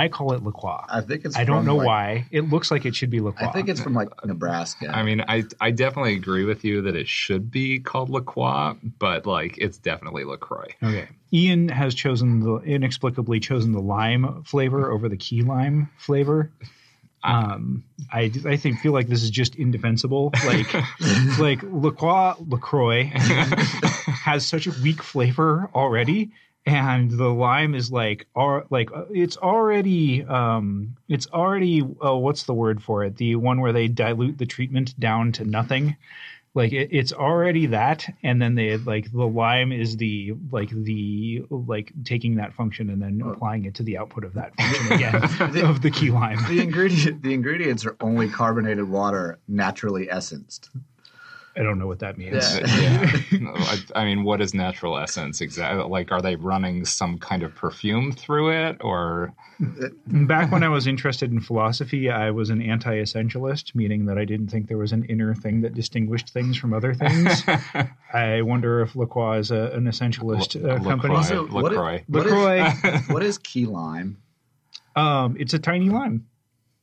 I call it LaCroix. I think it's. I don't from, know like- why. It looks like it should be LaCroix. I think it's from like Nebraska. I mean, I I definitely agree with you that it should be called LaCroix, but like it's definitely LaCroix. Okay. Ian has chosen the inexplicably chosen the lime flavor over the key lime flavor. Um, I I think feel like this is just indefensible. Like like LaCroix LaCroix has such a weak flavor already, and the lime is like are like uh, it's already um it's already uh, what's the word for it? The one where they dilute the treatment down to nothing like it, it's already that and then they like the lime is the like the like taking that function and then applying it to the output of that function again of the key lime the ingredient the ingredients are only carbonated water, naturally essenced. I don't know what that means Yeah. yeah. I, I mean, what is natural essence exactly? Like, are they running some kind of perfume through it, or back when i was interested in philosophy i was an anti-essentialist meaning that i didn't think there was an inner thing that distinguished things from other things i wonder if lacroix is a, an essentialist uh, company LaCroix. So what LaCroix. what is- LaCroix. what is key lime? um, it's a tiny lime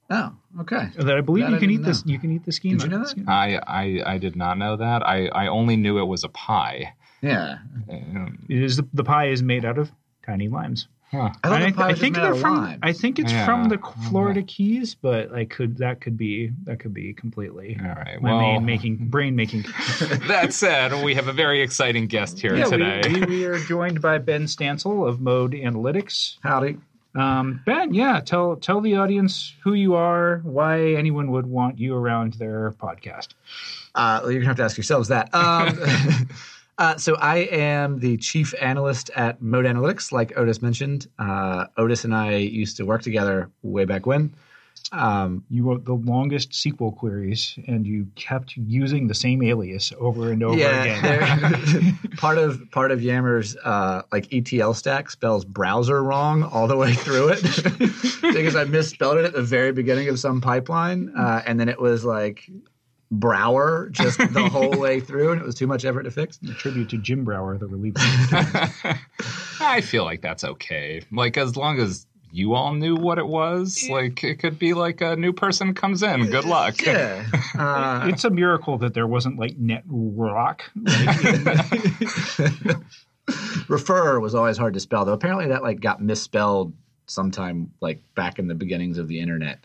Oh, okay. that i believe That you can eat didn't this you can eat the schema Did you know that? I, I I did not know that. I I only knew it was a pie. Yeah. Um, It is the, the pie is made out of tiny limes. huh. I thought And the I, think just made out they're from. lime. I think it's Yeah. from the Florida Keys, but I could that could be that could be completely All right. my Well, main making brain making. that said, we have a very exciting guest here Yeah, today. we, we, we are joined by Ben Stancil of Mode Analytics. Howdy. Um, ben, yeah, tell tell the audience who you are, why anyone would want you around their podcast. Uh, well, you're gonna have to ask yourselves that. Um, uh, so I am the chief analyst at Mode Analytics, like Otis mentioned. Uh, Otis and I used to work together way back when. Um, You wrote the longest SQL queries, and you kept using the same alias over and over again. part of part of Yammer's uh, like ETL stack spells browser wrong all the way through it because I misspelled it at the very beginning of some pipeline, uh, and then it was like Brower just the whole way through, and it was too much effort to fix. A tribute to Jim Brower, the reliever. I feel like that's okay. Like as long as you all knew what it was, like it could be like a new person comes in. Good luck. Yeah. Uh, it's a miracle that there wasn't like net rock. Like, refer was always hard to spell, though. Apparently, that like got misspelled sometime like back in the beginnings of the internet.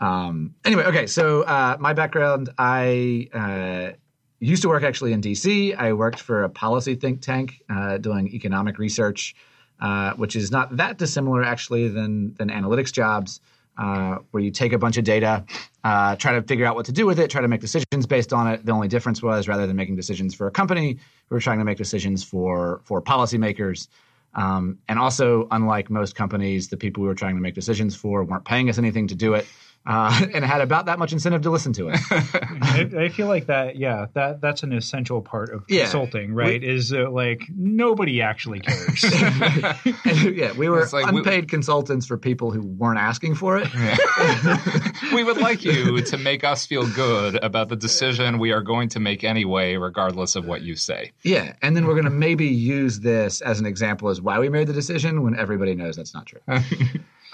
Um, anyway, okay. So uh, my background, I uh, used to work actually in DC. I worked for a policy think tank uh, doing economic research, uh, which is not that dissimilar actually than than analytics jobs. Uh, where you take a bunch of data, uh, try to figure out what to do with it, try to make decisions based on it. The only difference was rather than making decisions for a company, we were trying to make decisions for for policymakers. Um, and also, unlike most companies, the people we were trying to make decisions for weren't paying us anything to do it, uh, and had about that much incentive to listen to it. I, I feel like that. Yeah, that that's an essential part of Yeah. consulting, right? is uh, like nobody actually cares. And, yeah, we were It's like we- unpaid consultants for people who weren't asking for it. we would like you to make us feel good about the decision we are going to make anyway, regardless of what you say. Yeah, and then we're going to maybe use this as an example as why we made the decision when everybody knows that's not true.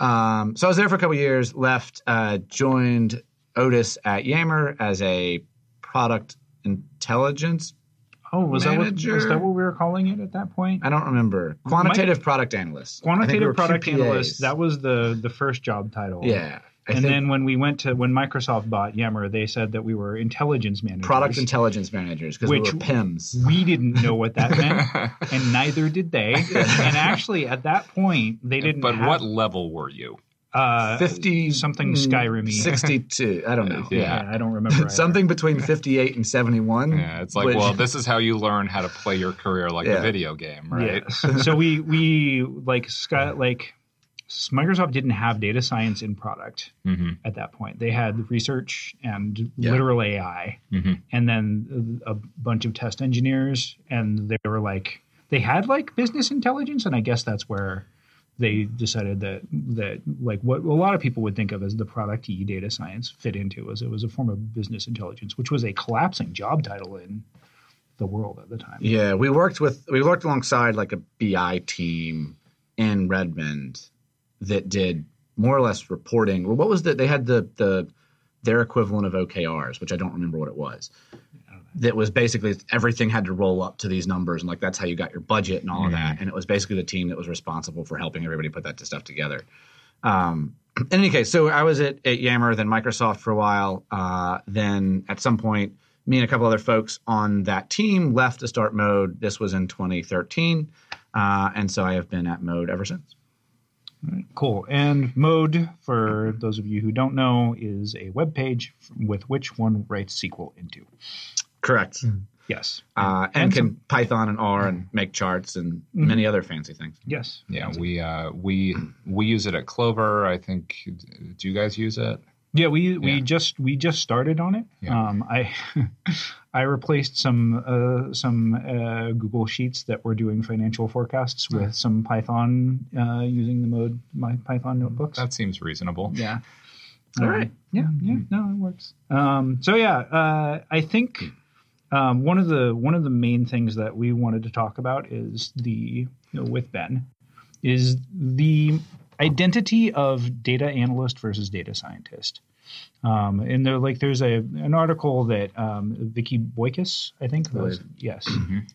Um, so I was there for a couple years, left, uh, joined Otis at Yammer as a product intelligence. oh, was that what Manager? was that what we were calling it at that point? I don't remember quantitative product analyst. Think we Quantitative product QPAs. analyst. That was the the first job title. yeah. I and think then when we went to when Microsoft bought Yammer, they said that we were intelligence managers. product intelligence managers because we were Which- PIMS. we didn't know what that meant, and neither did they. And actually, at that point, they didn't. But have, what level were you? uh, 50 something mm, Skyrim-y. 62 i don't know Yeah. Yeah, I don't remember. something between 58 and 71 Yeah, it's like, which- well, this is how you learn how to play your career like Yeah. a video game, right? Yes. so we we like Sky like Microsoft didn't have data science in product hmm at that point. They had research and Yeah. literal AI, hmm and then a bunch of test engineers, and they were like they had like business intelligence, and I guess that's where they decided that that like what a lot of people would think of as the product e data science fit into was it was a form of business intelligence, which was a collapsing job title in the world at the time. Yeah, we worked with we worked alongside like a BI team in Redmond that did more or less reporting. Well, what was that? They had the the their equivalent of OKRs, which I don't remember what it was. That was basically everything had to roll up to these numbers, and like that's how you got your budget and all of that. And it was basically the team that was responsible for helping everybody put that stuff together. Um, in any case, so I was at, at Yammer, then Microsoft for a while. Uh, then at some point, me and a couple other folks on that team left to start Mode. This was in 2013, uh, and so I have been at Mode ever since. Cool. And Mode, for those of you who don't know, is a web page with which one writes SQL into. Correct. Yes. Uh, and, And can Python and R and make charts and many other fancy things. Yes. Yeah, we uh, we we use it at Clover. I think. Do you guys use it? Yeah, we we Yeah. just we just started on it. Yeah. Um, I I replaced some uh, some uh, Google Sheets that were doing financial forecasts with some Python uh, using the mode my Python notebooks. That seems reasonable. yeah. All Um, right. Yeah, yeah, no, it works. Um, so yeah, uh, I think um, one of the one of the main things that we wanted to talk about is the you know, with Ben is the identity of data analyst versus data scientist. Um, and there, like, there's a an article that um, Vicki Boykis, I think, was, yes,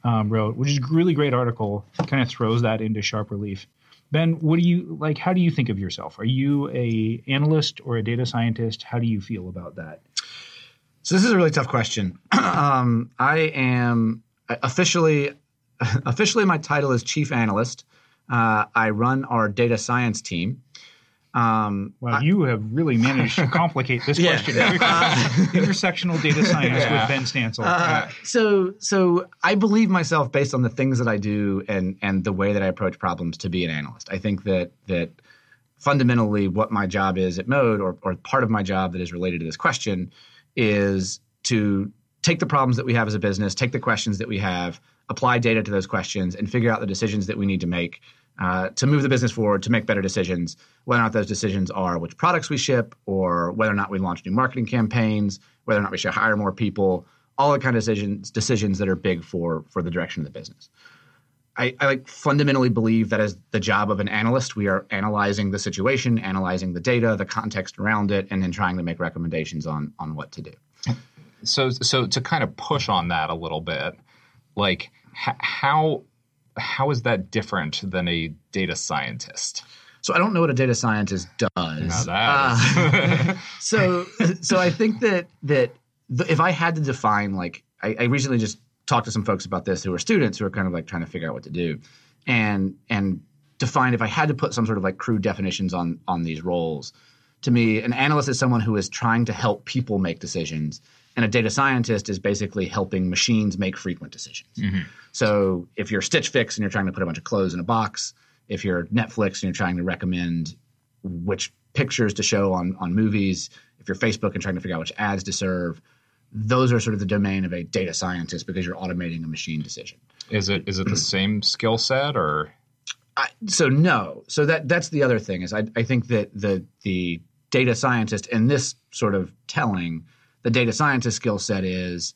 um, wrote, which is a really great article. Kind of throws that into sharp relief. Ben, what do you like? How do you think of yourself? Are you a analyst or a data scientist? How do you feel about that? So this is a really tough question. um, I am officially officially my title is chief analyst. Uh, I run our data science team. Um, Well, you have really managed to complicate this Yeah. question. Intersectional data science with Ben Stancil. Uh, so so I believe myself based on the things that I do and and the way that I approach problems to be an analyst. I think that that fundamentally what my job is at Mode or or part of my job that is related to this question is to take the problems that we have as a business, take the questions that we have, apply data to those questions, and figure out the decisions that we need to make uh, to move the business forward, to make better decisions. Whether or not those decisions are which products we ship, or whether or not we launch new marketing campaigns, whether or not we should hire more people, all the kind of decisions decisions that are big for for the direction of the business. I, I like fundamentally believe that as the job of an analyst, we are analyzing the situation, analyzing the data, the context around it, and then trying to make recommendations on on what to do. So so to kind of push on that a little bit, like h- how how is that different than a data scientist? So I don't know what a data scientist does. Uh, so so I think that that the, if I had to define like I, I recently just talked to some folks about this who are students who are kind of like trying to figure out what to do, and and define if I had to put some sort of like crude definitions on on these roles. To me, an analyst is someone who is trying to help people make decisions, and a data scientist is basically helping machines make frequent decisions. Mm-hmm. So if you're Stitch Fix and you're trying to put a bunch of clothes in a box, if you're Netflix and you're trying to recommend which pictures to show on on movies, if you're Facebook and trying to figure out which ads to serve, those are sort of the domain of a data scientist because you're automating a machine decision. is it is it the same skill set or I, so no, so that that's the other thing is I, I think that the the data scientist in this sort of telling, the data scientist skill set is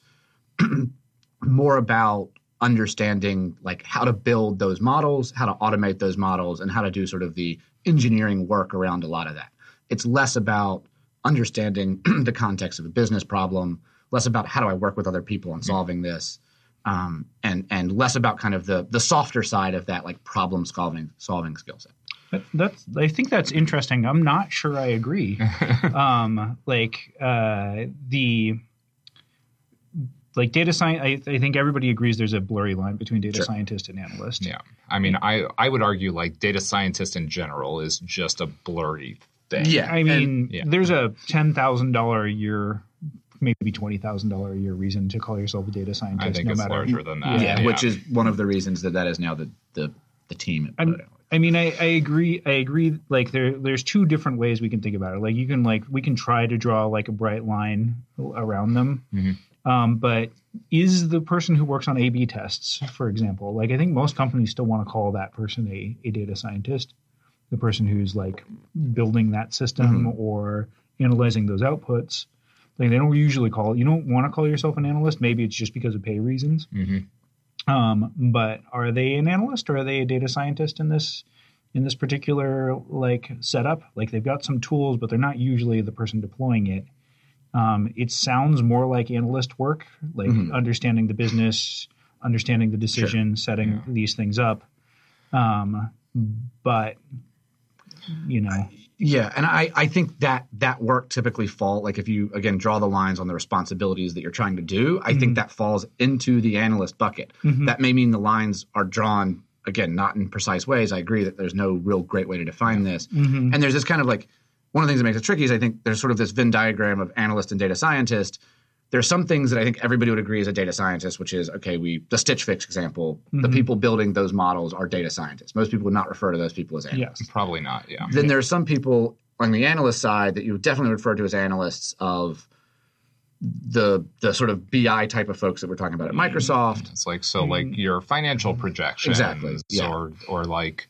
more about understanding like how to build those models, how to automate those models, and how to do sort of the engineering work around a lot of that. It's less about understanding the context of a business problem, less about how do I work with other people on solving this, um, and and less about kind of the the softer side of that like problem solving solving skill set. That- That's. I think that's interesting. I'm not sure I agree. um, like uh, the like data science. I, I think everybody agrees there's a blurry line between data Sure. scientist and analyst. yeah? I mean, I I would argue like data scientist in general is just a blurry thing. Yeah, I mean, yeah. there's a ten thousand dollar a year, maybe twenty thousand dollar a year reason to call yourself a data scientist. I think no it's matter. larger than that. yeah, which is one of the reasons that that is now the the, the team. At I'm- Modo. I mean, I, I agree. I agree. Like there, there's two different ways we can think about it. Like you can like we can try to draw like a bright line around them. Um, but is the person who works on A/B tests, for example, like I think most companies still want to call that person a, a data scientist, the person who's like building that system or analyzing those outputs. Like they don't usually call you don't want to call yourself an analyst. Maybe it's just because of pay reasons. Mhm. Um, but are they an analyst or are they a data scientist in this in this particular like setup. Like they've got some tools, but they're not usually the person deploying it. Um, it sounds more like analyst work, like understanding the business, understanding the decision, setting these things up. Um, but you know, Yeah, and I, I think that that work typically fall like if you again draw the lines on the responsibilities that you're trying to do, I think mm-hmm. that falls into the analyst bucket. Mm-hmm. That may mean the lines are drawn again not in precise ways. I agree that there's no real great way to define this, mm-hmm. and there's this kind of like one of the things that makes it tricky is I think there's sort of this Venn diagram of analyst and data scientist. There's some things that I think everybody would agree as a data scientist, which is okay. We the Stitch Fix example, the mm-hmm. people building those models are data scientists. Most people would not refer to those people as analysts yes, Probably not. Yeah. then there are some people on the analyst side that you would definitely refer to as analysts of the the sort of BI type of folks that we're talking about at mm-hmm. Microsoft. It's like so like mm-hmm. your financial projections Exactly, yeah. or or like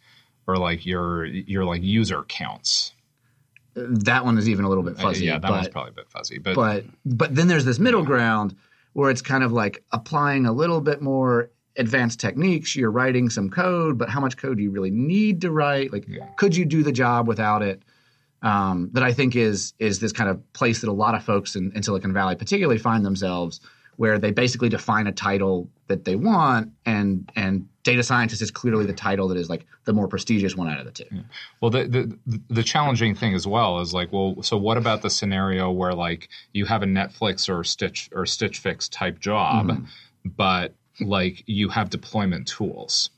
or like your your like user counts. That one is even a little bit fuzzy. Uh, yeah, that but, one's probably a bit fuzzy. But, but but then there's this middle ground where it's kind of like applying a little bit more advanced techniques. You're writing some code, but how much code do you really need to write? Like, could you do the job without it? Um, that I think is is this kind of place that a lot of folks in, in Silicon Valley particularly find themselves, where they basically define a title that they want, and and data scientist is clearly the title that is like the more prestigious one out of the two. Well, the, the the challenging thing as well is like, well, so what about the scenario where like you have a Netflix or Stitch or Stitch Fix type job, mm-hmm. but like you have deployment tools,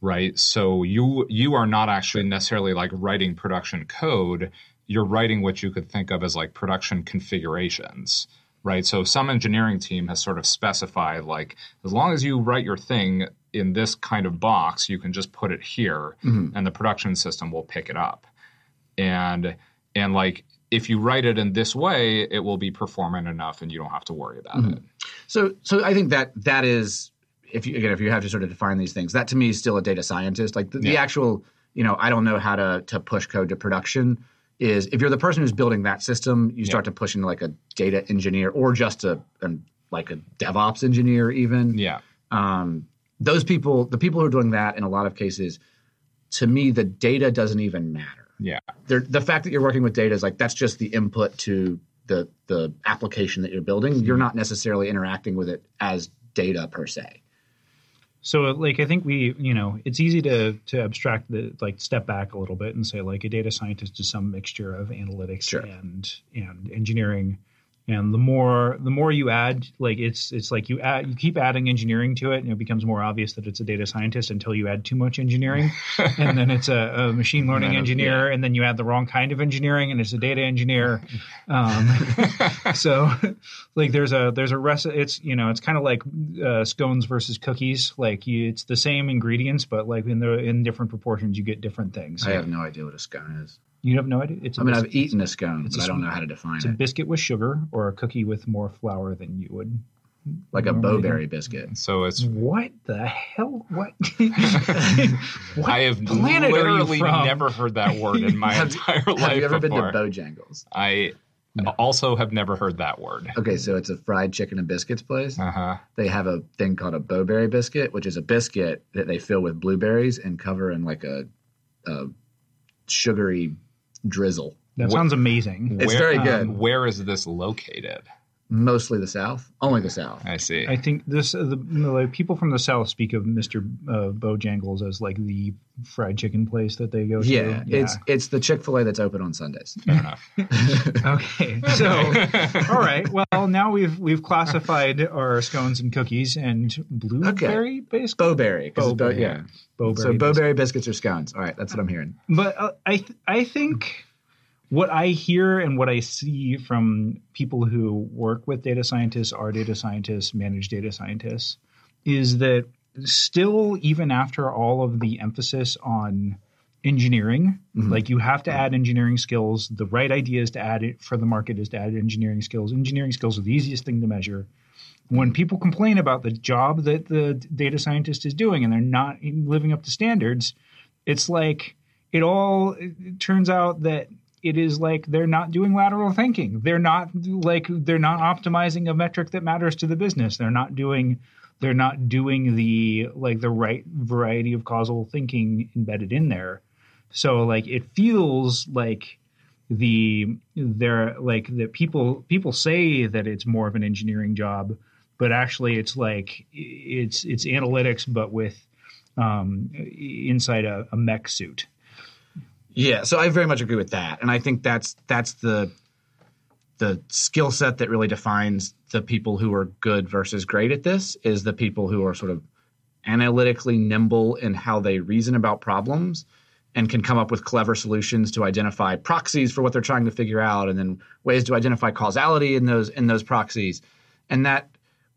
right? So you you are not actually necessarily like writing production code. You're writing what you could think of as like production configurations, right? So some engineering team has sort of specified like as long as you write your thing in this kind of box, you can just put it here, and the production system will pick it up. And and like if you write it in this way, it will be performant enough, and you don't have to worry about it. So, so I think that that is, if you again, if you have to sort of define these things, that to me is still a data scientist. Like the, the actual, you know, I don't know how to to push code to production. Is if you're the person who's building that system, you start to push into like a data engineer or just a, an like a DevOps engineer, even. Yeah. Um, those people, the people who are doing that, in a lot of cases, to me, the data doesn't even matter Yeah. there, the fact that you're working with data is like that's just the input to the the application that you're building. Mm-hmm. You're not necessarily interacting with it as data per se. So like I think we you know it's easy to to abstract the like step back a little bit and say like a data scientist is some mixture of analytics Sure. and and engineering and the more the more you add like it's it's like you add you keep adding engineering to it and it becomes more obvious that it's a data scientist until you add too much engineering. And then it's a, a machine learning engineer and then you add the wrong kind of engineering and it's a data engineer. Um, so like there's a there's a rest it's you know it's kind of like uh, scones versus cookies. Like you, it's the same ingredients but like in the in different proportions you get different things. I have no idea what a scone is. You have no idea it's a I mean, bis- I've eaten a scone, but a I don't know how to define it. it's a it. biscuit with sugar or a cookie with more flour than you would Like a normally do. Bo-Berry biscuit. So it's what the hell what, what I have planet are you literally from? never heard that word in my Have- entire life Have you ever before. been to Bojangles? I also have never heard that word. Okay, so it's a fried chicken and biscuits place. Uh huh. They have a thing called a Bo-Berry biscuit, which is a biscuit that they fill with blueberries and cover in like a, a sugary drizzle. that sounds amazing It's very um, good. Where is this located? Mostly the South, only the South. I see. I think this uh, the, the like, people from the south speak of Mr. Uh, Bojangles as like the fried chicken place that they go to. Yeah, it's it's the Chick Fil A that's open on Sundays. Fair enough. okay. So, all right. Well, now we've we've classified our scones and cookies and blueberry based Bo-Berry, 'cause it's bo- Bo-Berry. yeah. Bo-Berry. So Bo-Berry biscuits or scones. All right, that's what I'm hearing. But uh, I th- I think what I hear and what I see from people who work with data scientists, are data scientists, manage data scientists, is that still even after all of the emphasis on engineering, mm-hmm. like you have to add engineering skills. The right idea is to add it for the market is to add engineering skills. Engineering skills are the easiest thing to measure. When people complain about the job that the data scientist is doing and they're not living up to standards, it's like it all it turns out that it is like they're not doing lateral thinking. They're not like they're not optimizing a metric that matters to the business. They're not doing they're not doing the like the right variety of causal thinking embedded in there. So like it feels like the they're like that people people say that it's more of an engineering job, but actually it's like it's it's analytics but with um, inside a, a mech suit. Yeah, so I very much agree with that, and I think that's that's the the skill set that really defines the people who are good versus great at this is the people who are sort of analytically nimble in how they reason about problems and can come up with clever solutions to identify proxies for what they're trying to figure out and then ways to identify causality in those in those proxies. And that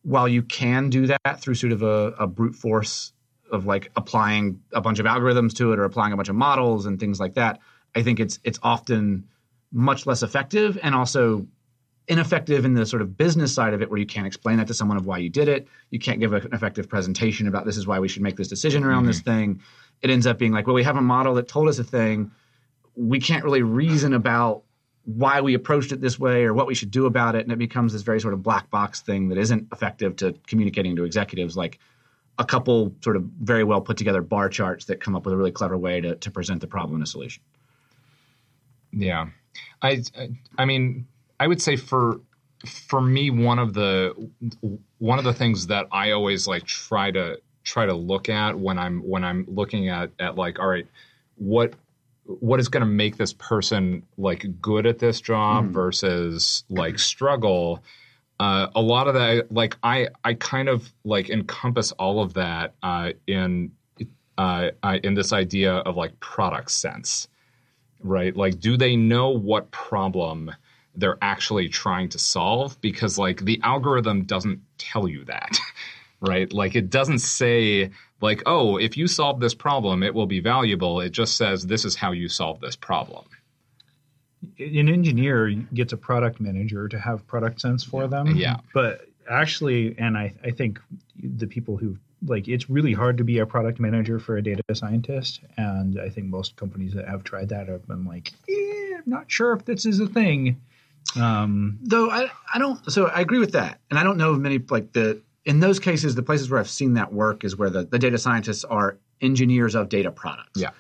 while you can do that through sort of a, a brute force of like applying a bunch of algorithms to it or applying a bunch of models and things like that i think it's it's often much less effective and also ineffective in the sort of business side of it where you can't explain that to someone of why you did it. You can't give an effective presentation about this is why we should make this decision around mm-hmm. this thing. It ends up being like well we have a model that told us a thing. We can't really reason about why we approached it this way or what we should do about it. And it becomes this very sort of black box thing that isn't effective to communicating to executives like a couple sort of very well put together bar charts that come up with a really clever way to, to present the problem and a solution yeah I, I mean, I would say for for me, one of the one of the things that I always like try to try to look at when I'm when I'm looking at at like, all right, what what is going to make this person like good at this job mm. versus like struggle uh, a lot of that like i i kind of like encompass all of that uh, in uh, in this idea of like product sense right? Like, do they know what problem they're actually trying to solve? Because, like, the algorithm doesn't tell you that, right? Like, it doesn't say, like, oh, if you solve this problem, it will be valuable. It just says, this is how you solve this problem. An engineer gets a product manager to have product sense for them. Yeah. But actually, and I, I think the people who've like it's really hard to be a product manager for a data scientist. And i think most companies that have tried that have been like eh, i'm not sure if this is a thing. Um, though I, I don't so i agree with that. And i don't know of many like the in those cases the places where i've seen that work is where the, the data scientists are engineers of data products. Yeah,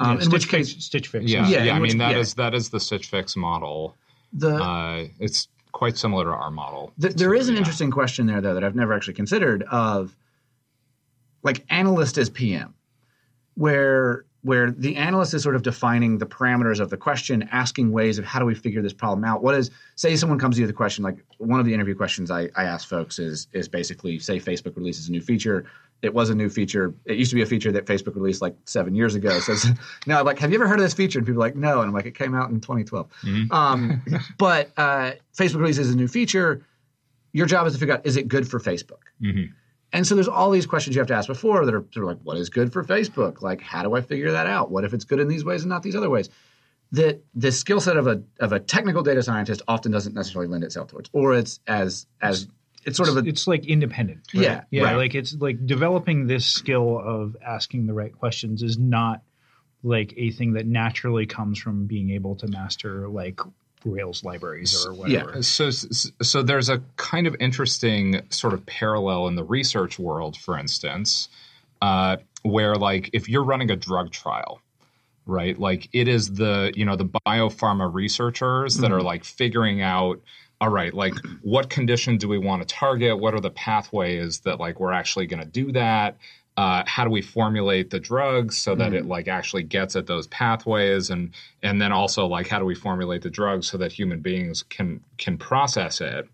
um, yeah in which case Stitch Fix yeah yeah, yeah i which, mean that yeah. is that is the Stitch Fix model the uh, it's quite similar to our model the, there is an interesting question there though that i've never actually considered of like analyst as PM, where where the analyst is sort of defining the parameters of the question, asking ways of how do we figure this problem out. What is say someone comes to you with a question like one of the interview questions I, I ask folks is is basically say Facebook releases a new feature. It was a new feature. It used to be a feature that Facebook released like seven years ago. So now, I'm like, have you ever heard of this feature? And people are like, no. And I'm like, it came out in 2012. Mm-hmm. Um, but uh, Facebook releases a new feature. Your job is to figure out is it good for Facebook. Mm-hmm. And so there's all these questions you have to ask before that are sort of like, what is good for Facebook? Like, how do I figure that out? What if it's good in these ways and not these other ways? That the skill set of a of a technical data scientist often doesn't necessarily lend itself towards, or it's as as it's sort of a it's like independent. Right? Yeah, yeah. Right. Like it's like developing this skill of asking the right questions is not like a thing that naturally comes from being able to master like Rails libraries or whatever. Yeah. So, so there's a kind of interesting sort of parallel in the research world, for instance, uh, where like if you're running a drug trial, right? Like it is the you know the biopharma researchers that mm-hmm. are like figuring out all right, like what condition do we want to target? What are the pathways that like we're actually going to do that? uh, how do we formulate the drugs so that mm. it like actually gets at those pathways and and then also like how do we formulate the drugs so that human beings can can process it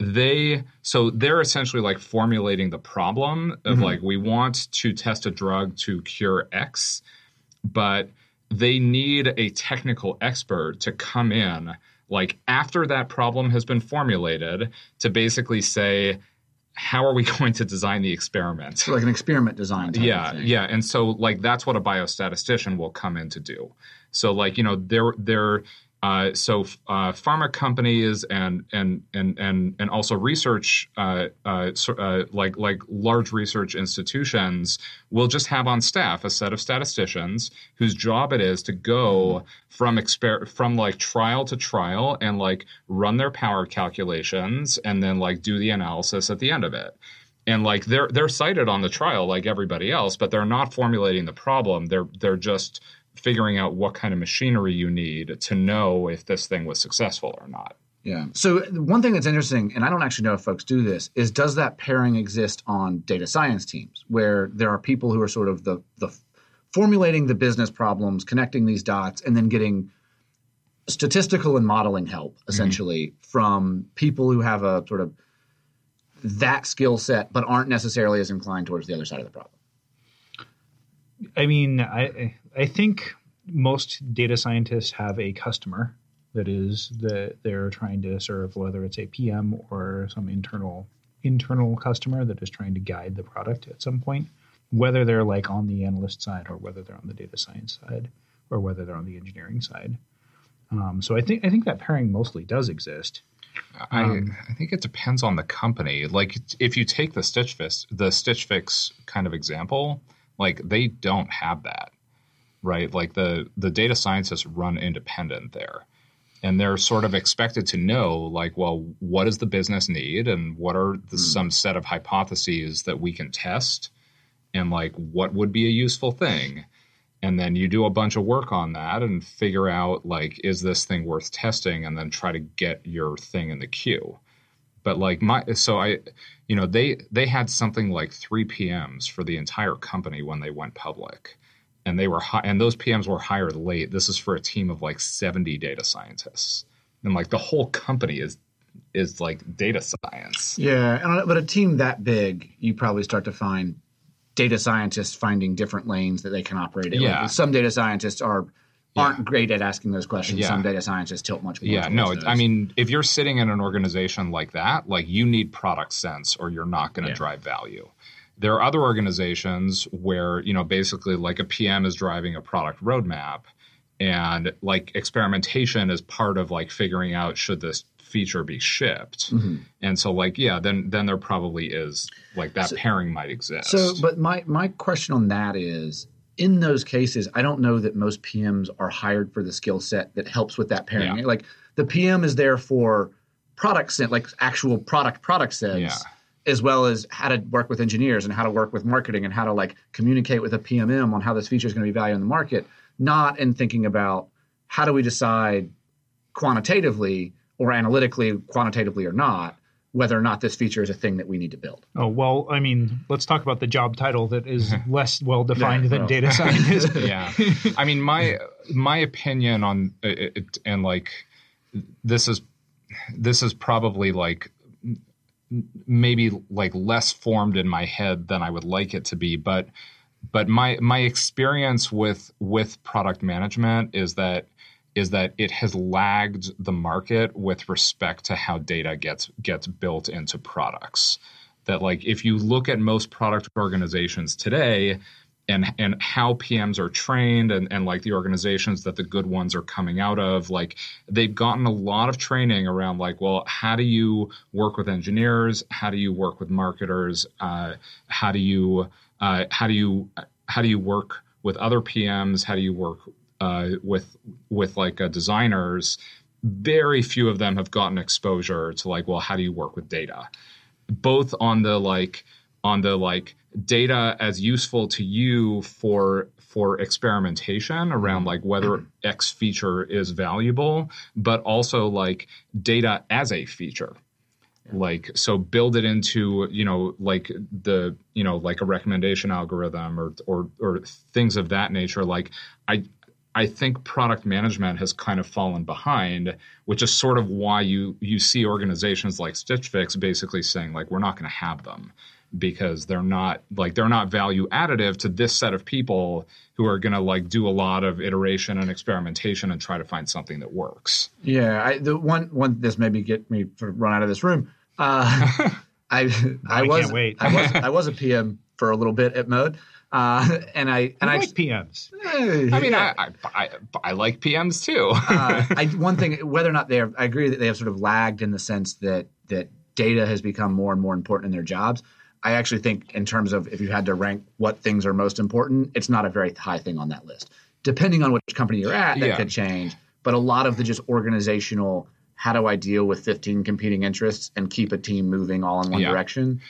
they so they're essentially like formulating the problem of mm-hmm. like we want to test a drug to cure x but they need a technical expert to come in like after that problem has been formulated to basically say how are we going to design the experiment? So like an experiment design. yeah, yeah, and so like that's what a biostatistician will come in to do. So like you know they're they're uh, so uh, pharma companies and and and and and also research uh, uh, uh, like like large research institutions will just have on staff a set of statisticians whose job it is to go from exper- from like trial to trial and like run their power calculations and then like do the analysis at the end of it. And like they're they're cited on the trial like everybody else but they're not formulating the problem. They're they're just figuring out what kind of machinery you need to know if this thing was successful or not. Yeah. So one thing that's interesting, and I don't actually know if folks do this, is does that pairing exist on data science teams where there are people who are sort of the the formulating the business problems, connecting these dots, and then getting statistical and modeling help essentially mm-hmm. from people who have a sort of that skill set but aren't necessarily as inclined towards the other side of the problem. I mean, I I think most data scientists have a customer that is that they're trying to serve, whether it's a PM or some internal internal customer that is trying to guide the product at some point, whether they're like on the analyst side or whether they're on the data science side or whether they're on the engineering side. Um, so I think I think that pairing mostly does exist. Um, I, I think it depends on the company. Like if you take the Stitch Fix, the Stitch Fix kind of example, like they don't have that, right? Like the the data scientists run independent there. And they're sort of expected to know like well what does the business need? And what are the, mm. some set of hypotheses that we can test? And like what would be a useful thing? And then you do a bunch of work on that and figure out like is this thing worth testing? And then try to get your thing in the queue. But like my so i you know they they had something like 3 pms for the entire company when they went public and they were hi- and those PMs were hired late. This is for a team of like 70 data scientists. And like the whole company is is like data science. Yeah, uh, but a team that big, you probably start to find data scientists finding different lanes that they can operate in. Yeah. Like some data scientists are aren't yeah. great at asking those questions. Yeah. Some data scientists tilt much more. Yeah, no, I mean, if you're sitting in an organization like that, like you need product sense or you're not going to yeah. drive value. There are other organizations where, you know, basically like a PM is driving a product roadmap and like experimentation is part of like figuring out should this feature be shipped. Mm-hmm. And so like yeah, then then there probably is like that so, pairing might exist. So but my my question on that is in those cases, I don't know that most PMs are hired for the skill set that helps with that pairing. Yeah. Like the PM is there for product set, like actual product product sets. Yeah as well as how to work with engineers and how to work with marketing and how to like communicate with a PMM on how this feature is going to be valued in the market, not in thinking about how do we decide quantitatively or analytically, quantitatively or not, whether or not this feature is a thing that we need to build. Oh well, I mean, let's talk about the job title that is less well defined yeah, than well. data scientist. yeah, I mean my my opinion on uh, it, and like this is this is probably like maybe like less formed in my head than I would like it to be, but but my my experience with with product management is that is that it has lagged the market with respect to how data gets gets built into products. That like if you look at most product organizations today, and and how PMs are trained and, and like the organizations that the good ones are coming out of like they've gotten a lot of training around like well how do you work with engineers? How do you work with marketers? Uh, how do you uh, how do you how do you work with other PMs how do you work uh, with with like uh, designers very few of them have gotten exposure to like well how do you work with data both on the like on the like data as useful to you for for experimentation around like whether X feature is valuable, but also like data as a feature. Like so build it into, you know, like the, you know, like a recommendation algorithm or or or things of that nature. Like I I think product management has kind of fallen behind, which is sort of why you you see organizations like Stitch Fix basically saying like we're not going to have them because they're not like they're not value additive to this set of people who are going to like do a lot of iteration and experimentation and try to find something that works. Yeah, I, the one one this maybe get me to run out of this room. Uh, I I, I was I was I was a PM for a little bit at Mode. Uh, and I and I like PMs. I mean, yeah. I, I, I, like PMs too. uh, I, one thing, whether or not they have, I agree that they have sort of lagged in the sense that that data has become more and more important in their jobs. I actually think, in terms of if you had to rank what things are most important, it's not a very high thing on that list. Depending on which company you're at, that yeah. could change. But a lot of the just organizational, how do I deal with 15 competing interests and keep a team moving all in one yeah. direction?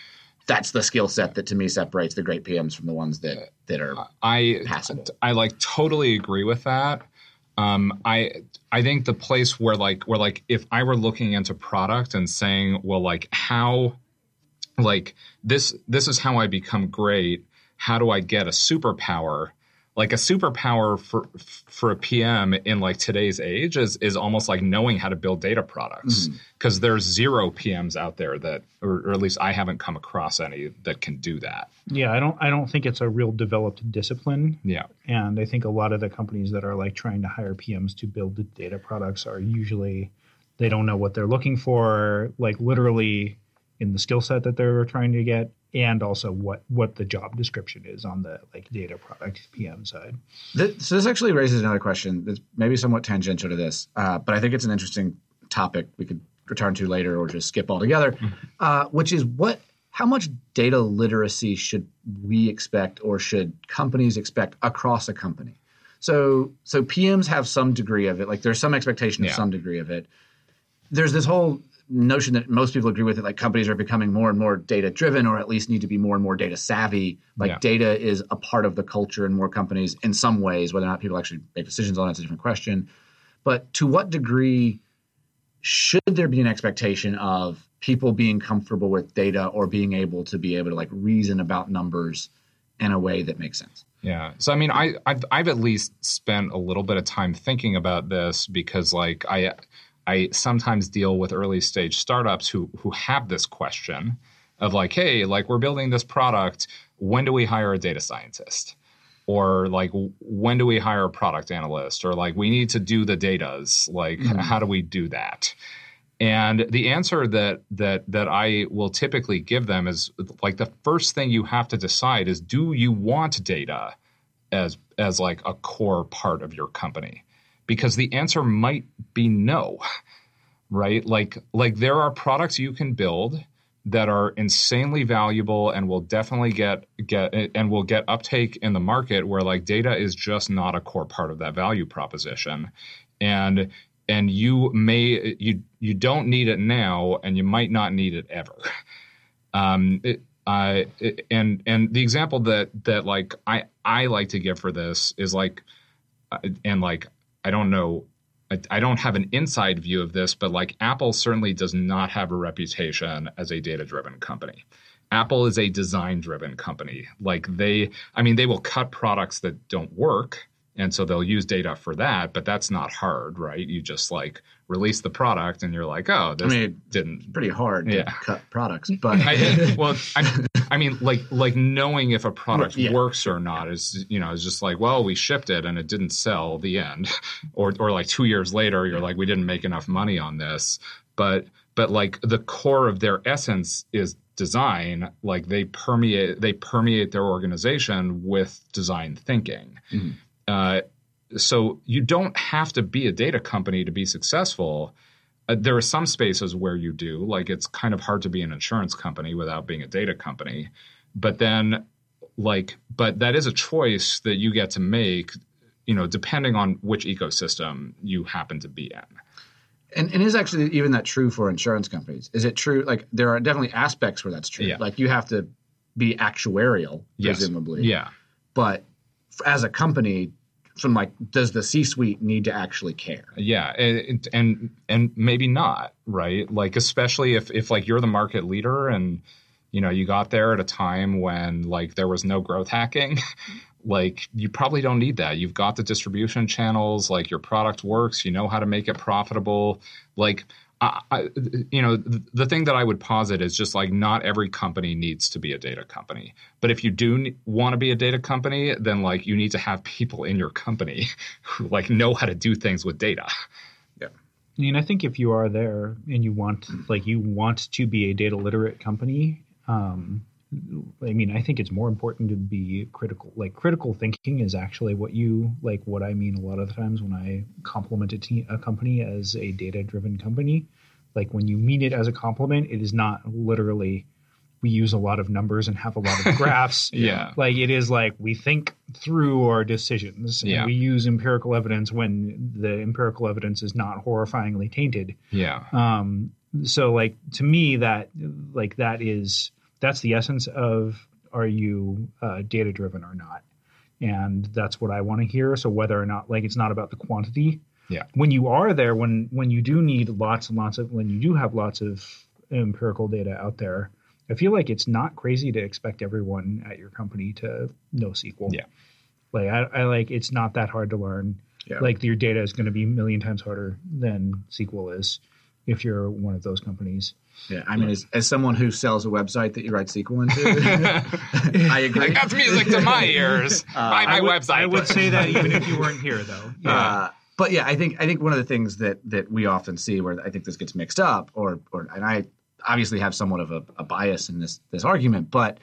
That's the skill set that to me separates the great PMs from the ones that that are I passable. I like totally agree with that. Um, I I think the place where like where like if I were looking into product and saying, well, like how like this this is how I become great. How do I get a superpower? Like a superpower for for a PM in like today's age is is almost like knowing how to build data products mm-hmm. because there's zero PMs out there that or, or at least I haven't come across any that can do that. Yeah, I don't I don't think it's a real developed discipline. Yeah. And I think a lot of the companies that are like trying to hire PMs to build the data products are usually they don't know what they're looking for, like literally in the skill set that they're trying to get, and also what what the job description is on the like data product PM side. Th- so this actually raises another question that's maybe somewhat tangential to this, uh, but I think it's an interesting topic we could return to later or just skip altogether, uh, which is what how much data literacy should we expect or should companies expect across a company? So so PMs have some degree of it, like there's some expectation of some degree of it. There's this whole notion that most people agree with it like companies are becoming more and more data driven or at least need to be more and more data savvy like Yeah. data is a part of the culture in more companies in some ways whether or not people actually make decisions on it, it's a different question but to what degree should there be an expectation of people being comfortable with data or being able to be able to like reason about numbers in a way that makes sense Yeah. So I mean, I I've, I've at least spent a little bit of time thinking about this because like I I sometimes deal with early stage startups who who have this question of like, hey, like we're building this product. When do we hire a data scientist? Or like when do we hire a product analyst? Or like we need to do the datas. Like mm-hmm. how do we do that? And the answer that that that I will typically give them is like the first thing you have to decide is do you want data as as like a core part of your company? Because the answer might be no. Right? Like like there are products you can build that are insanely valuable and will definitely get get and will get uptake in the market where like data is just not a core part of that value proposition. And and you may you you don't need it now and you might not need it ever um it, uh, and and the example that that like i i like to give for this is like uh, and like i don't know I, I don't have an inside view of this but like apple certainly does not have a reputation as a data driven company. Apple is a design driven company. Like they i mean they will cut products that don't work and so they'll use data for that but that's not hard right? You just like release the product and you're like oh this mean, didn't pretty hard to Yeah. cut products but I well, I, I mean, like, like knowing if a product Yeah. works or not is, you know, is just like, well, we shipped it and it didn't sell. The end, or, or like two years later, you're like, we didn't make enough money on this. But, but like the core of their essence is design. Like they permeate, they permeate their organization with design thinking. Mhm. Uh, so you don't have to be a data company to be successful. Uh, there are some spaces where you do, like it's kind of hard to be an insurance company without being a data company. But then, like, but that is a choice that you get to make, you know, depending on which ecosystem you happen to be in. And, and is actually even that true for insurance companies? Is it true? Like there are definitely aspects where that's true. Yeah. Like you have to be actuarial, Yes. presumably. Yeah. But as a company, from like, does the C-suite need to actually care? Yeah, and, and and maybe not, right? Like especially if if like you're the market leader and you know you got there at a time when like there was no growth hacking, like you probably don't need that. You've got the distribution channels, like your product works, you know how to make it profitable. Like I, I, you know, the, the thing that I would posit is just like not every company needs to be a data company. But if you do want to be a data company, then like you need to have people in your company who like know how to do things with data. Yeah. I mean, I think if you are there and you want, like, you want to be a data literate company, um, I mean, I think it's more important to be critical. Like, critical thinking is actually what you like. What I mean a lot of the times when I compliment a, te- a company as a data driven company, like when you mean it as a compliment, it is not literally. We use a lot of numbers and have a lot of graphs. Yeah. Like it is like we think through our decisions and Yeah. we use empirical evidence when the empirical evidence is not horrifyingly tainted. Yeah. Um, so like to me that like that is that's the essence of are you uh, data driven or not, and that's what I want to hear. So whether or not like it's not about the quantity. Yeah. When you are there, when when you do need lots and lots of when you do have lots of empirical data out there, I feel like it's not crazy to expect everyone at your company to know SQL. Yeah. Like I, I like it's not that hard to learn. Yeah. Like your data is going to be a million times harder than SQL is if you're one of those companies. Yeah, I mean, as, as someone who sells a website that you write SQL into, I agree. Like, that's music to my ears. Buy my I would, website. I would say that even if you weren't here, though. Yeah. Uh, but yeah, I think I think one of the things that that we often see where I think this gets mixed up, or or and I obviously have somewhat of a, a bias in this this argument, but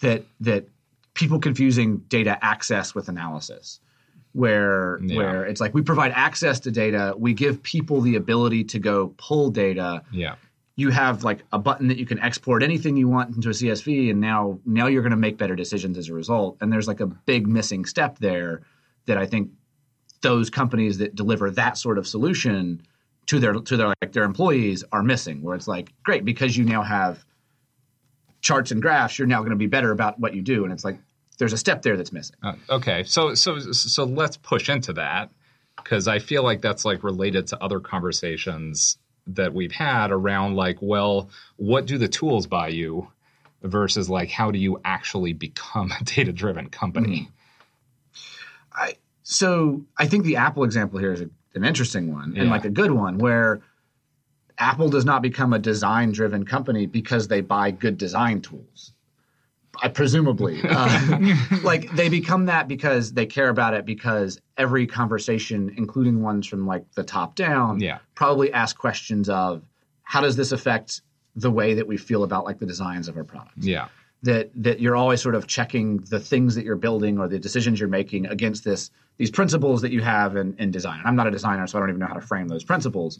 that that people confusing data access with analysis. Where Yeah. where it's like we provide access to data, we give people the ability to go pull data, yeah. You have like a button that you can export anything you want into a CSV, and now now you're going to make better decisions as a result. And there's like a big missing step there that I think those companies that deliver that sort of solution to their to their like their employees are missing. Where it's like, great, because you now have charts and graphs, you're now going to be better about what you do, and it's like there's a step there that's missing. Uh, okay, so so so let's push into that because I feel like that's like related to other conversations that we've had around like, well, what do the tools buy you versus like how do you actually become a data driven company? Mm-hmm. I so I think the Apple example here is a, an interesting one and like a good one where Apple does not become a design driven company because they buy good design tools. I presumably uh, like they become that because they care about it because every conversation, including ones from like the top down, Yeah. probably ask questions of how does this affect the way that we feel about like the designs of our products Yeah, that that you're always sort of checking the things that you're building or the decisions you're making against this these principles that you have in, in design. And I'm not a designer, so I don't even know how to frame those principles.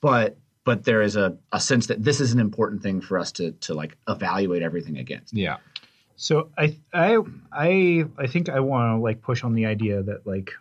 But but there is a, a sense that this is an important thing for us to to like evaluate everything against. yeah, So I I I I think I want to like push on the idea that like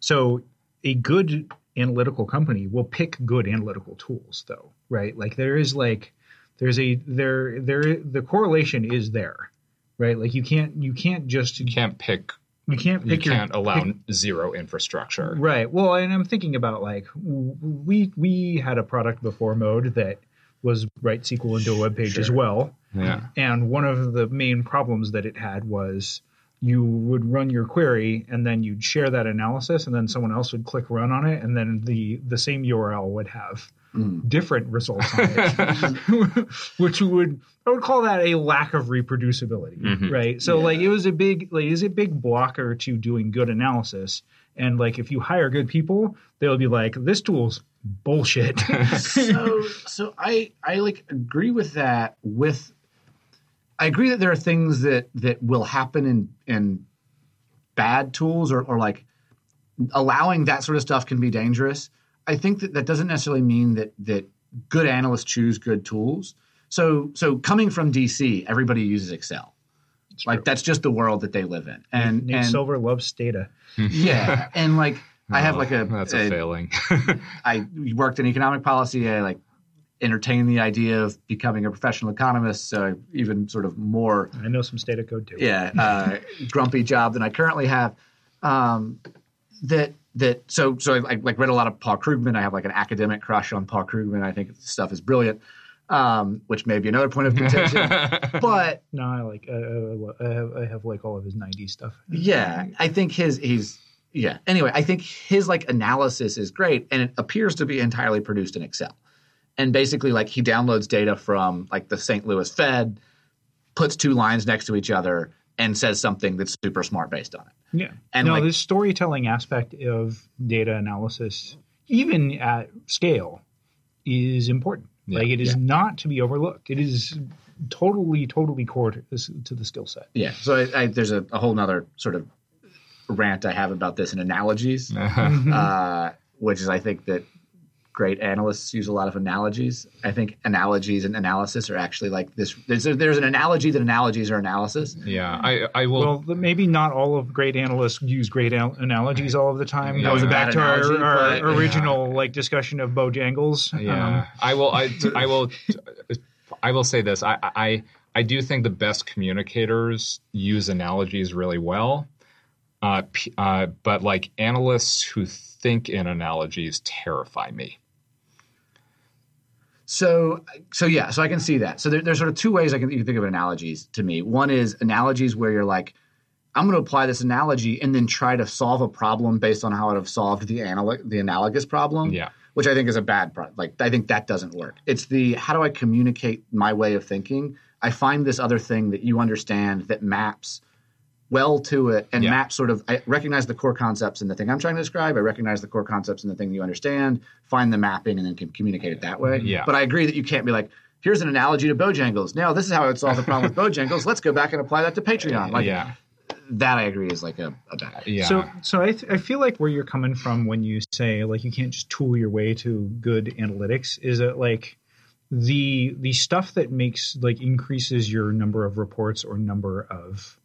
so a good analytical company will pick good analytical tools though, right? Like there is like there's a there there the correlation is there, right? Like you can't you can't just you can't pick. you can't You pick your can't allow pick- zero infrastructure. Right. Well, and I'm thinking about like we we had a product before Mode that was write SQL into a web page as well. Yeah, And one of the main problems that it had was you would run your query and then you'd share that analysis and then someone else would click run on it and then the the same URL would have hmm. different results on it. Which would I would call that a lack of reproducibility, mm-hmm. right? So like it was a big like it was a big blocker to doing good analysis. And like if you hire good people, they'll be like, this tool's bullshit. so so I I like agree with that with I agree that there are things that that will happen in in bad tools or, or like allowing that sort of stuff can be dangerous. I think that that doesn't necessarily mean that that good analysts choose good tools. So so coming from DC, everybody uses Excel. like that's just the world that they live in. And Nate and Silver loves Stata. yeah, and like I have Oh, like a that's a, a- failing. I worked in economic policy. I like entertained the idea of becoming a professional economist. So even sort of more, I know some Stata code too. yeah, uh, grumpy job than I currently have. Um, that that so so I, I like read a lot of Paul Krugman. I have like an academic crush on Paul Krugman. I think his stuff is brilliant, um, which may be another point of contention. but No, I like. Uh, I, have, I have like all of his '90s stuff. Yeah, I think his he's yeah. Anyway, I think his like analysis is great, and it appears to be entirely produced in Excel. And basically, like he downloads data from like the St. Louis Fed, puts two lines next to each other, and says something that's super smart based on it. Yeah. And, no, like- the storytelling aspect of data analysis, even at scale, is important. Yeah, like it is not to be overlooked. It is totally, totally core to, this, to the skill set. Yeah. So I, I, there's a, a whole nother sort of rant I have about this in analogies, Mm-hmm. uh, which is I think that great analysts use a lot of analogies. I think analogies and analysis are actually like this. There's, there's an analogy that analogies are analysis. yeah, I I will. Well, maybe not all of great analysts use great al- analogies all of the time. That was a back to our, analogy, our but- original like discussion of Bojangles. Yeah, Um, I will. I, I will. I will say this. I, I I do think the best communicators use analogies really well. Uh, uh, but like analysts who think in analogies terrify me. So, so yeah, so I can see that. So there, there's sort of two ways I can you can think of analogies to me. One is analogies where you're like, I'm going to apply this analogy and then try to solve a problem based on how it have solved the analog the analogous problem. Yeah. Which I think is a bad pro- like I think that doesn't work. It's the how do I communicate my way of thinking? I find this other thing that you understand that maps well to it and Yeah. maps sort of I recognize the core concepts in the thing I'm trying to describe. I recognize the core concepts in the thing you understand, find the mapping and then can communicate it that way. Yeah. But I agree that you can't be like, here's an analogy to Bojangles. Now this is how I would solve the problem with Bojangles. Let's go back and apply that to Patreon. Like yeah. that I agree is like a, a bad. Yeah. So, so I, th- I feel like where you're coming from when you say like you can't just tool your way to good analytics is that like the the stuff that makes like increases your number of reports or number of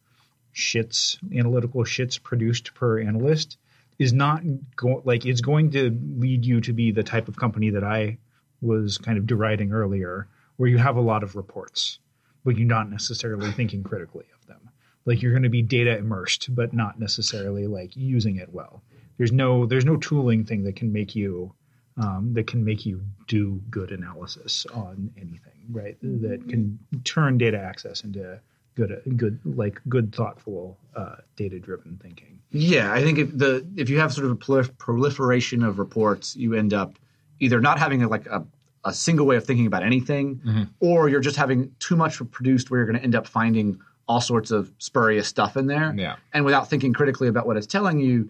shits analytical shits produced per analyst is not go- like it's going to lead you to be the type of company that I was kind of deriding earlier, where you have a lot of reports, but you're not necessarily thinking critically of them. Like you're going to be data immersed, but not necessarily like using it well. There's no there's no tooling thing that can make you um, that can make you do good analysis on anything, right? That can turn data access into good good like good thoughtful uh, data driven thinking. Yeah, I think if the if you have sort of a prolif- proliferation of reports, you end up either not having a, like a, a single way of thinking about anything, or you're just having too much produced where you're going to end up finding all sorts of spurious stuff in there. Yeah. And without thinking critically about what it's telling you,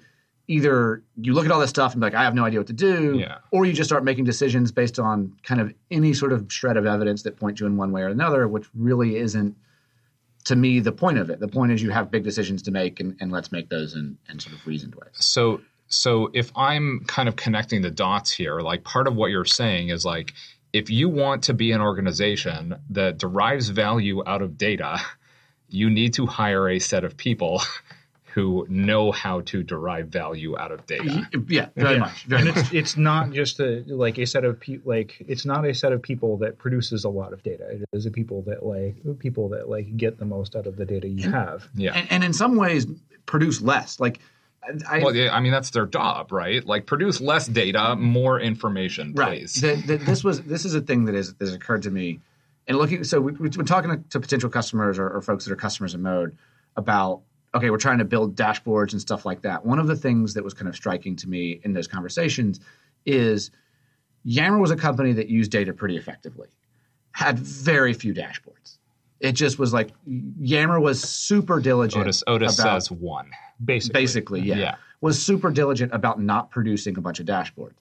either you look at all this stuff and be like, I have no idea what to do, Yeah. or you just start making decisions based on kind of any sort of shred of evidence that point you in one way or another, which really isn't to me the point of it. The point is you have big decisions to make and, and let's make those in, in sort of reasoned ways. so so if i'm kind of connecting the dots here like part of what you're saying is like if you want to be an organization that derives value out of data you need to hire a set of people who know how to derive value out of data Yeah, very Yeah. much. Very and much. it's it's not just a like a set of pe- like it's not a set of people that produces a lot of data. It is a people that like people that like get the most out of the data you have. yeah And, and in some ways produce less. Like I, well yeah, i mean that's their job right like produce less data more information right. The, the, this was this is a thing that is that has occurred to me. And looking, so we, we've been talking to, to potential customers or, or folks that are customers in Mode about okay, we're trying to build dashboards and stuff like that. One of the things that was kind of striking to me in those conversations is Yammer was a company that used data pretty effectively, had very few dashboards. It just was like Yammer was super diligent. otis otis about- says one Basically, basically, yeah, Yeah. was super diligent about not producing a bunch of dashboards.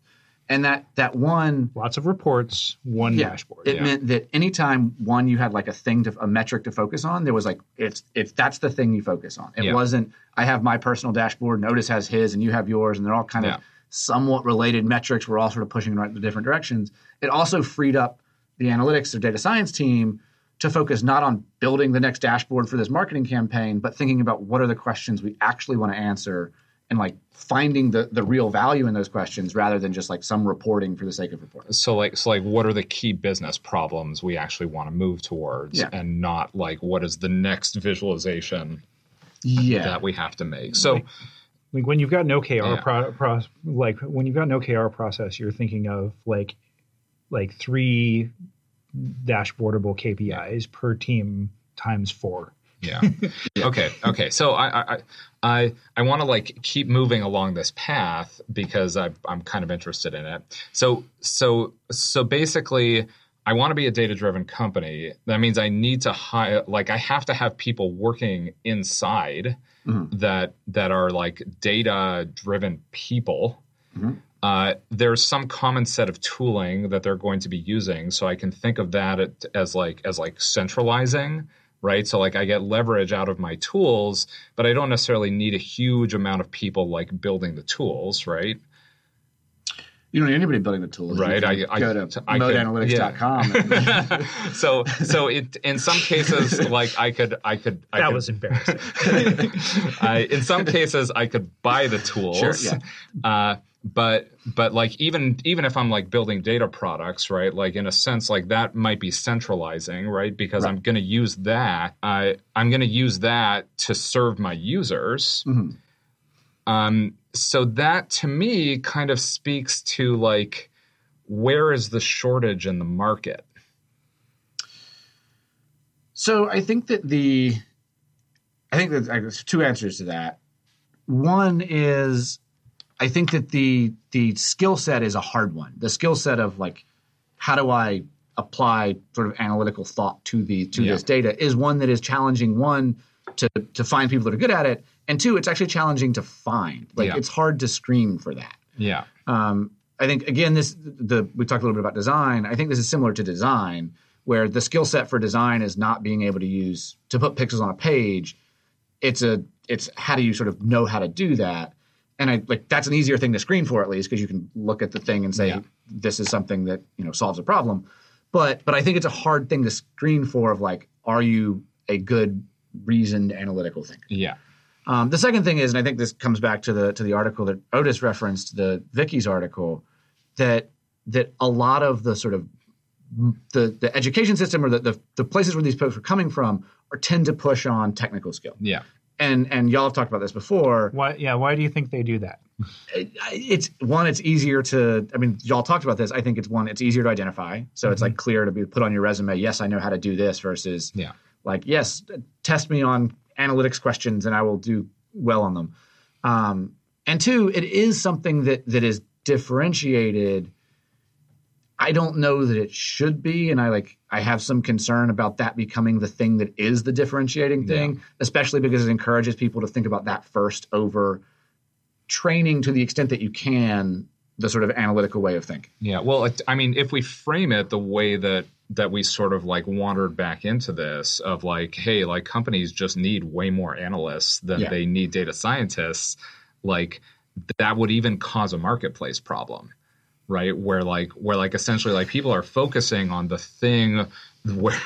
And that that one lots of reports, one yeah, dashboard. It Yeah. meant that anytime one you had like a thing to a metric to focus on, there was like it's it's that's the thing you focus on. It Yeah. wasn't I have my personal dashboard, Otis has his, and you have yours, and they're all kind of somewhat related metrics. We're all sort of pushing in right the different directions. It also freed up the analytics or data science team to focus not on building the next dashboard for this marketing campaign, but thinking about what are the questions we actually want to answer and like finding the the real value in those questions rather than just like some reporting for the sake of reporting. so like so like what are the key business problems we actually want to move towards Yeah. and not like what is the next visualization Yeah. that we have to make so like when you've got an OKR Yeah. pro, pro, like when you've got an OKR process, you're thinking of like like three dashboardable KPIs per team times four. yeah. Okay okay. So i i i i want to like keep moving along this path because I, i'm kind of interested in it. So so so basically i want to be a data driven company. That means i need to hire like i have to have people working inside that that are like data driven people uh, there's some common set of tooling that they're going to be using so i can think of that at, as like as like centralizing right so like i get leverage out of my tools but i don't necessarily need a huge amount of people like building the tools right You don't need anybody building the tools. You Right, can I- I- go to I could- modeanalytics.com. and- so so it in some cases like i could i could I that could, was embarrassing. I, in some cases, I could buy the tools. Sure, yeah. uh, but but like even even if I'm like building data products, right? Like in a sense, like that might be centralizing, right? Because I'm going to use that. I I'm going to use that to serve my users. Um, so that to me kind of speaks to like where is the shortage in the market? So I think that the, I think that there's two answers to that. One is, I think that the the skill set is a hard one. The skill set of like, how do I apply sort of analytical thought to the to Yeah. this data is one that is challenging. One to to find people that are good at it, and two, it's actually challenging to find. Like Yeah. it's hard to screen for that. Yeah. Um, I think again, this the we talked a little bit about design. I think this is similar to design, where the skill set for design is not being able to use to put pixels on a page. It's a it's how do you sort of know how to do that, and I like that's an easier thing to screen for at least because you can look at the thing and say Yeah. this is something that you know solves a problem. But but I think it's a hard thing to screen for of like are you a good reasoned analytical thinker. Yeah. Um, the second thing is, and I think this comes back to the to the article that Otis referenced, the Vicky's article, that that a lot of the sort of the the education system or the, the the places where these folks are coming from are tend to push on technical skill. Yeah. And and y'all have talked about this before. Why? Yeah. Why do you think they do that? It's one, it's easier to. I mean, y'all talked about this. I think it's one, it's easier to identify. So it's like clear to be put on your resume. Yes, I know how to do this. Versus Yeah. like yes test me on analytics questions and i will do well on them um, and two it is something that that is differentiated i don't know that it should be and i like i have some concern about that becoming the thing that is the differentiating thing especially because it encourages people to think about that first over training to the extent that you can the sort of analytical way of thinking Yeah. Well, it, I mean, if we frame it the way that that we sort of like wandered back into this of like, hey, like companies just need way more analysts than Yeah. they need data scientists, like that would even cause a marketplace problem, right? Where like where like essentially like people are focusing on the thing where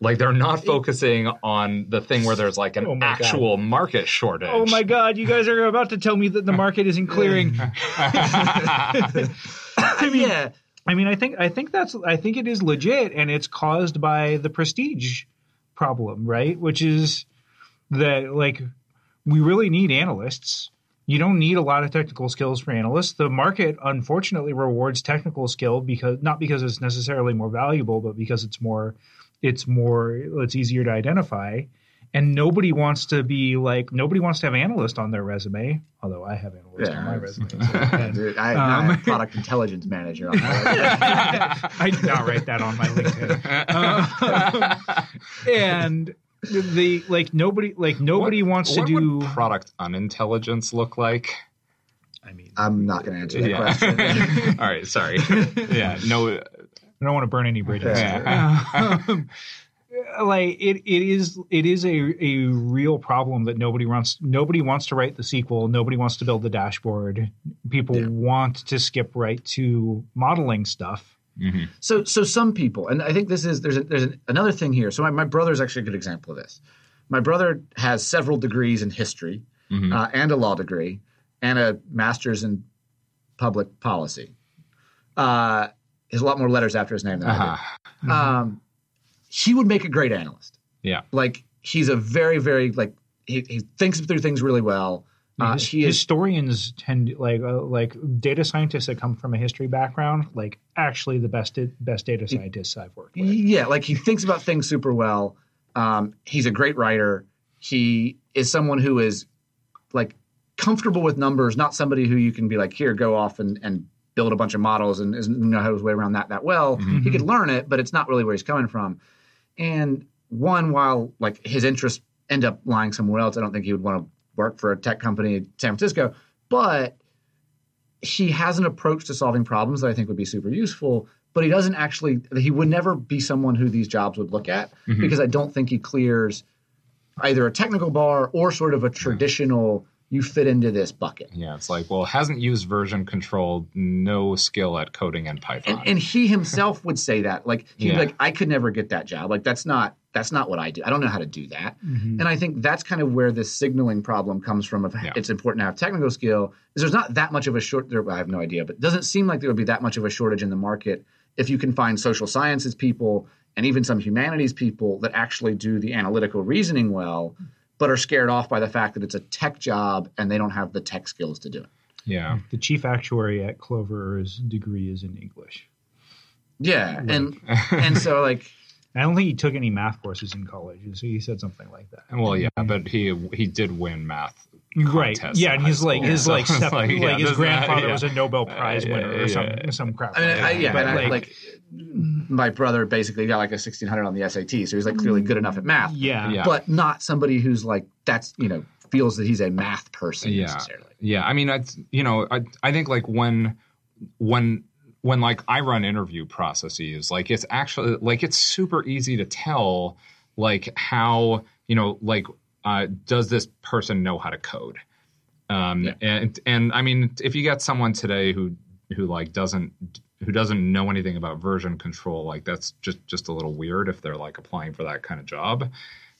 like they're not focusing on the thing where there's like an Oh my God. actual market shortage. Oh my God! You guys are about to tell me that the market isn't clearing. I mean, yeah I mean, I think I think that's I think it is legit, and it's caused by the prestige problem, right? Which is that like we really need analysts. You don't need a lot of technical skills for analysts. The market unfortunately rewards technical skill because not because it's necessarily more valuable, but because it's more it's more it's easier to identify. And nobody wants to be like nobody wants to have analyst on their resume. Although I have analyst on my resume. so, Dude, I, Um, I have product intelligence manager on. I did not write that on my LinkedIn. Um, and the like nobody like nobody What- wants to do. would product unintelligence look like? I mean, I'm not going to answer that Yeah. question. All right, sorry. Yeah, no. I don't want to burn any bridges. Yeah. Um, like it, it is it is a, a real problem that nobody wants nobody wants to write the SQL nobody wants to build the dashboard people Yeah. want to skip right to modeling stuff Mhm. So, so some people, and I think this is there's a, there's an, another thing here. So my, my brother is actually a good example of this. My brother has several degrees in history Mhm. uh, and a law degree and a master's in public policy. Uh, a lot more letters after his name than I Uh-huh. do. Um, he would make a great analyst. Yeah. Like he's a very very like he, he thinks through things really well. Uh, His- he is historians tend like uh, like data scientists that come from a history background like actually the best best data scientists I've worked with. Yeah, like he thinks about things super well. Um, he's a great writer. He is someone who is like comfortable with numbers, not somebody who you can be like, here, go off and, and build a bunch of models and isn't know how his way around that that well. He could learn it, but it's not really where he's coming from. And one, while like his interests end up lying somewhere else, I don't think he would want to work for a tech company in San Francisco. But he has an approach to solving problems that I think would be super useful, but he doesn't actually, he would never be someone who these jobs would look at mm-hmm. because I don't think he clears either a technical bar or sort of a traditional you fit into this bucket. Yeah, it's like, well, hasn't used version control, no skill at coding in Python. And, and he himself would say that. Like he'd Yeah. be like, I could never get that job. Like that's not that's not what I do. I don't know how to do that. Mm-hmm. And I think that's kind of where this signaling problem comes from. Of Yeah. it's important to have technical skill. Is there's not that much of a short. There, I have no idea, but it doesn't seem like there would be that much of a shortage in the market if you can find social sciences people and even some humanities people that actually do the analytical reasoning well, but are scared off by the fact that it's a tech job and they don't have the tech skills to do it. yeah. Mm-hmm. The chief actuary at Clover's degree is in English. Yeah, and and so like I don't think he took any math courses in college, so he said something like that. Well, yeah, but he he did win math. Right. contests Yeah, and high his like school, his so like it's step, like, like, yeah, his this- grandfather yeah. was a Nobel Prize Uh, winner or some yeah. some crap. I mean, like I, that. yeah, But, and I, like my brother basically got like a sixteen hundred on the SAT, so he's like clearly good enough at math. yeah, Yeah. but not somebody who's like that's you know feels that he's a math person Yeah. necessarily. Yeah, I mean, I you know, I I think like when when when like I run interview processes, like it's actually like it's super easy to tell like how you know like uh, does this person know how to code? Um, Yeah. and and I mean, if you get someone today who who like doesn't who doesn't know anything about version control, like that's just just a little weird if they're like applying for that kind of job.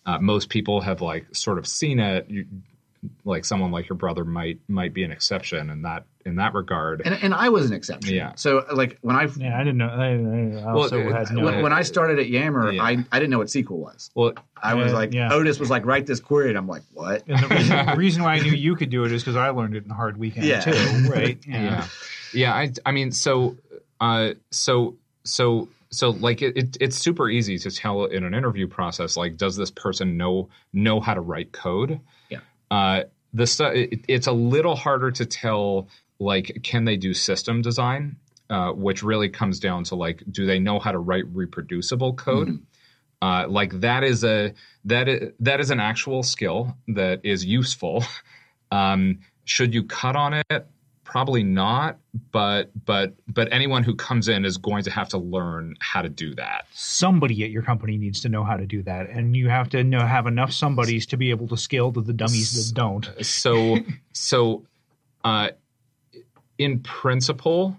Uh, most people have like sort of seen it. You, like someone like your brother might might be an exception and that in that regard. And, and I was an exception. Yeah. So like when I Yeah, I didn't know. I, I also Well, had no. when, when I started at Yammer, Yeah. I I didn't know what SQL was. well, I was Yeah, like yeah. Otis was like write this query, and I'm like what? and the reason, the reason why I knew you could do it is because I learned it in a Hard Weekend Yeah. too, right? yeah, yeah. I I mean, so uh, so so so like it, it it's super easy to tell in an interview process. Like, does this person know know how to write code? Yeah. Uh, the stu- it, it's a little harder to tell. Like, can they do system design? Uh, which really comes down to like, do they know how to write reproducible code? Uh, like that is a that is, that is an actual skill that is useful. Um, should you cut on it? Probably not. But but but anyone who comes in is going to have to learn how to do that. Somebody at your company needs to know how to do that, and you have to know have enough somebodies to be able to scale to the dummies that don't. So so uh, in principle,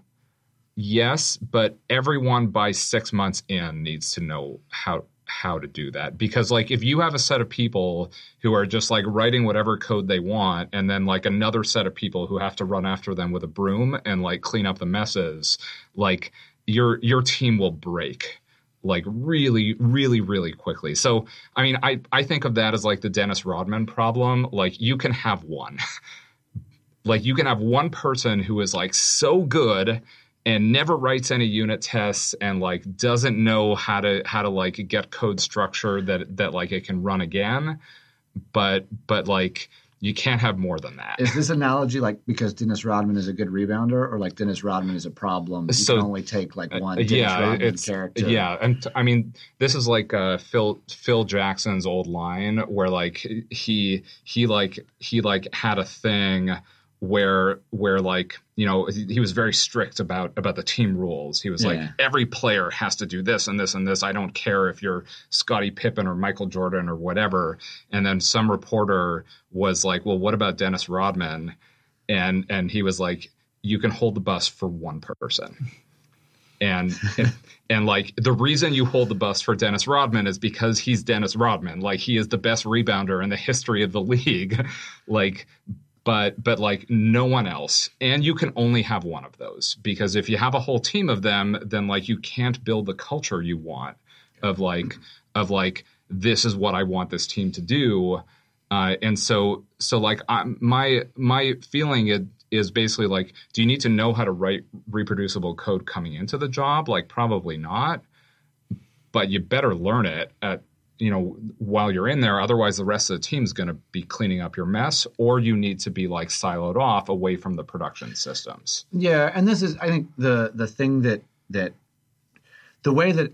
yes, but everyone by six months in needs to know how how to do that. Because like if you have a set of people who are just like writing whatever code they want and then like another set of people who have to run after them with a broom and like clean up the messes like your your team will break like really really really quickly. So i mean i i think of that as like the dennis rodman problem. Like you can have one like you can have one person who is like so good and never writes any unit tests and like doesn't know how to how to like get code structure that that like it can run again but but like you can't have more than that Is this analogy like because Dennis Rodman is a good rebounder, or like Dennis Rodman is a problem? You So- can only take like one Uh, Dennis yeah, Rodman it's character. yeah, and t- I mean this is like uh, Phil Phil Jackson's old line where like he he like he like had a thing where where like you know he, was very strict about about the team rules. He was like every player has to do this and this and this. I don't care if you're Scottie Pippen or Michael Jordan or whatever. And then some reporter was like, well, what about Dennis Rodman? And and he was like, you can hold the bus for one person and, and and like the reason you hold the bus for Dennis Rodman is because he's Dennis Rodman. Like he is the best rebounder in the history of the league. like but but like no one else. And you can only have one of those because if you have a whole team of them, then like you can't build the culture you want of like of like this is what I want this team to do. Uh, and so so like I, my my feeling it is basically like do you need to know how to write reproducible code coming into the job like probably not but you better learn it at you know while you're in there otherwise the rest of the team's going to be cleaning up your mess or you need to be like siloed off away from the production systems Yeah, and this is I think the the thing that that the way that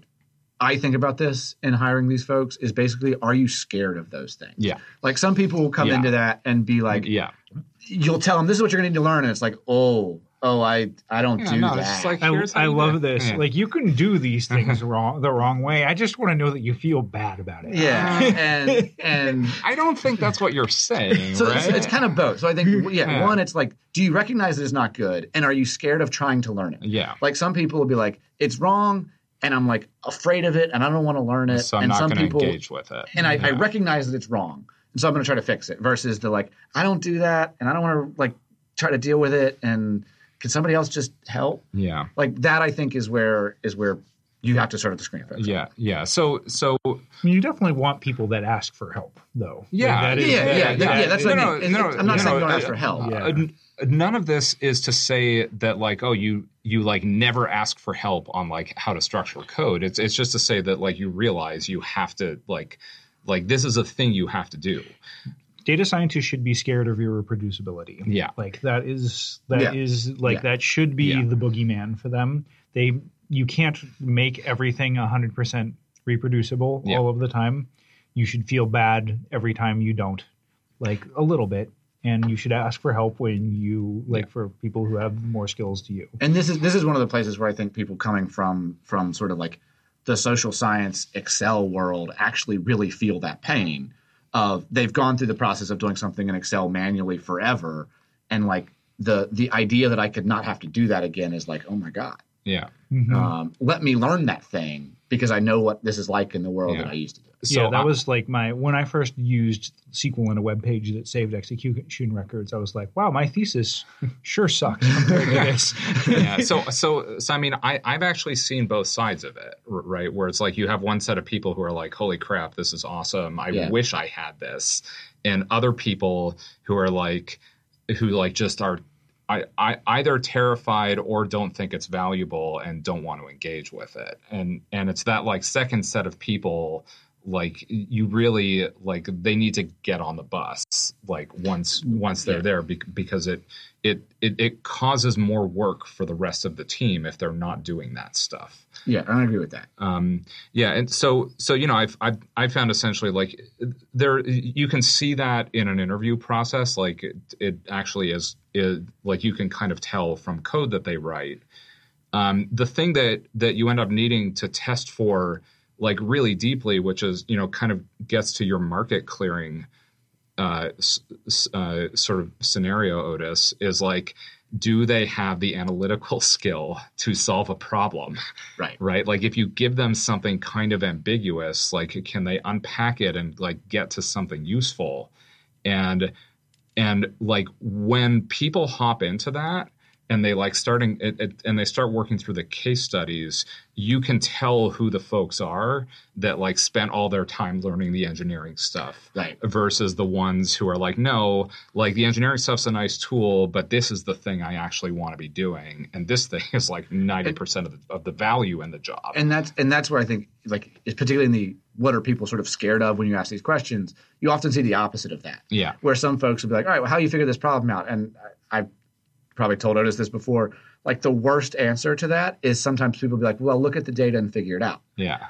I think about this in hiring these folks is basically are you scared of those things? yeah Like some people will come Yeah. into that and be like yeah you'll tell them this is what you're going to need to learn and it's like, "Oh, oh, I I don't Yeah, do no, that. it's like- I, I love do this. Yeah. Like you can do these mm-hmm. things wrong the wrong way. I just want to know that you feel bad about it. yeah, uh, and and I don't think that's what you're saying, so right? it's, it's kind of both. So I think yeah, Yeah. one, it's like, do you recognize that it's not good, and are you scared of trying to learn it? yeah. Like some people will be like, it's wrong, and I'm like afraid of it, and I don't want to learn it. So I'm and not some going to people, engage with it. and I, I recognize that it's wrong, and so I'm going to try to fix it. Versus the like, I don't do that, and I don't want to like try to deal with it, and can somebody else just help? yeah. Like that, I think is where is where you have to start at the screen. folks. Yeah, yeah. So, so I mean, you definitely want people that ask for help, though. Yeah. that yeah, is- yeah, that- yeah, that- That's No, what I no, mean. It's- no, I'm not saying no, don't ask uh, for help. Yeah. Uh, none of this is to say that like oh you you like never ask for help on like how to structure code it's it's just to say that like you realize you have to like like this is a thing you have to do Data scientists should be scared of your reproducibility. Yeah. like that is that Yeah. is like Yeah. that should be Yeah. the boogeyman for them. They you can't make everything hundred percent reproducible Yeah. all of the time. You should feel bad every time you don't, like a little bit, and you should ask for help when you like for people who have more skills to you. and this is this is one of the places where I think people coming from from sort of like the social science Excel world actually really feel that pain of they've gone through the process of doing something in Excel manually forever, and like the the idea that I could not have to do that again is like oh my god, yeah um, let me learn that thing because I know what this is like in the world Yeah. that I used to do. so yeah, that I- was like my when I first used SQL in a web page that saved execution records. I was like, wow, my thesis sure sucks compared to this. yeah. So, so, so, I mean, I, I've actually seen both sides of it, right? Where it's like you have one set of people who are like, "Holy crap, this is awesome! I Yeah. wish I had this," and other people who are like, who like just are, I, I either terrified or don't think it's valuable and don't want to engage with it, and and it's that like second set of people. Like you really like they need to get on the bus like once once they're Yeah. there bec- because it it, it it causes more work for the rest of the team if they're not doing that stuff. Yeah, I agree with that. Um, yeah, and so so you know I've I've I found essentially like there you can see that in an interview process like it, it actually is is like you can kind of tell from code that they write. Um, the thing that that you end up needing to test for like really deeply, which is you know kind of gets to your market clearing uh, uh, sort of scenario, Otis, is like, do they have the analytical skill to solve a problem? Right. Right? Like, if you give them something kind of ambiguous, like, can they unpack it and like get to something useful? And and like when people hop into that and they like starting it, it, and they start working through the case studies you can tell who the folks are that like spent all their time learning the engineering stuff Right. versus the ones who are like no like the engineering stuff's a nice tool but this is the thing i actually want to be doing and this thing is like 90% of the, of the value in the job and that's and that's where I think like it's particularly in the what are people sort of scared of when you ask these questions. You often see the opposite of that, yeah where some folks will be like, "All right, well, how do you figure this problem out?" And I, I've probably told Otis this before. Like the worst answer to that is sometimes people be like, "Well, look at the data and figure it out." yeah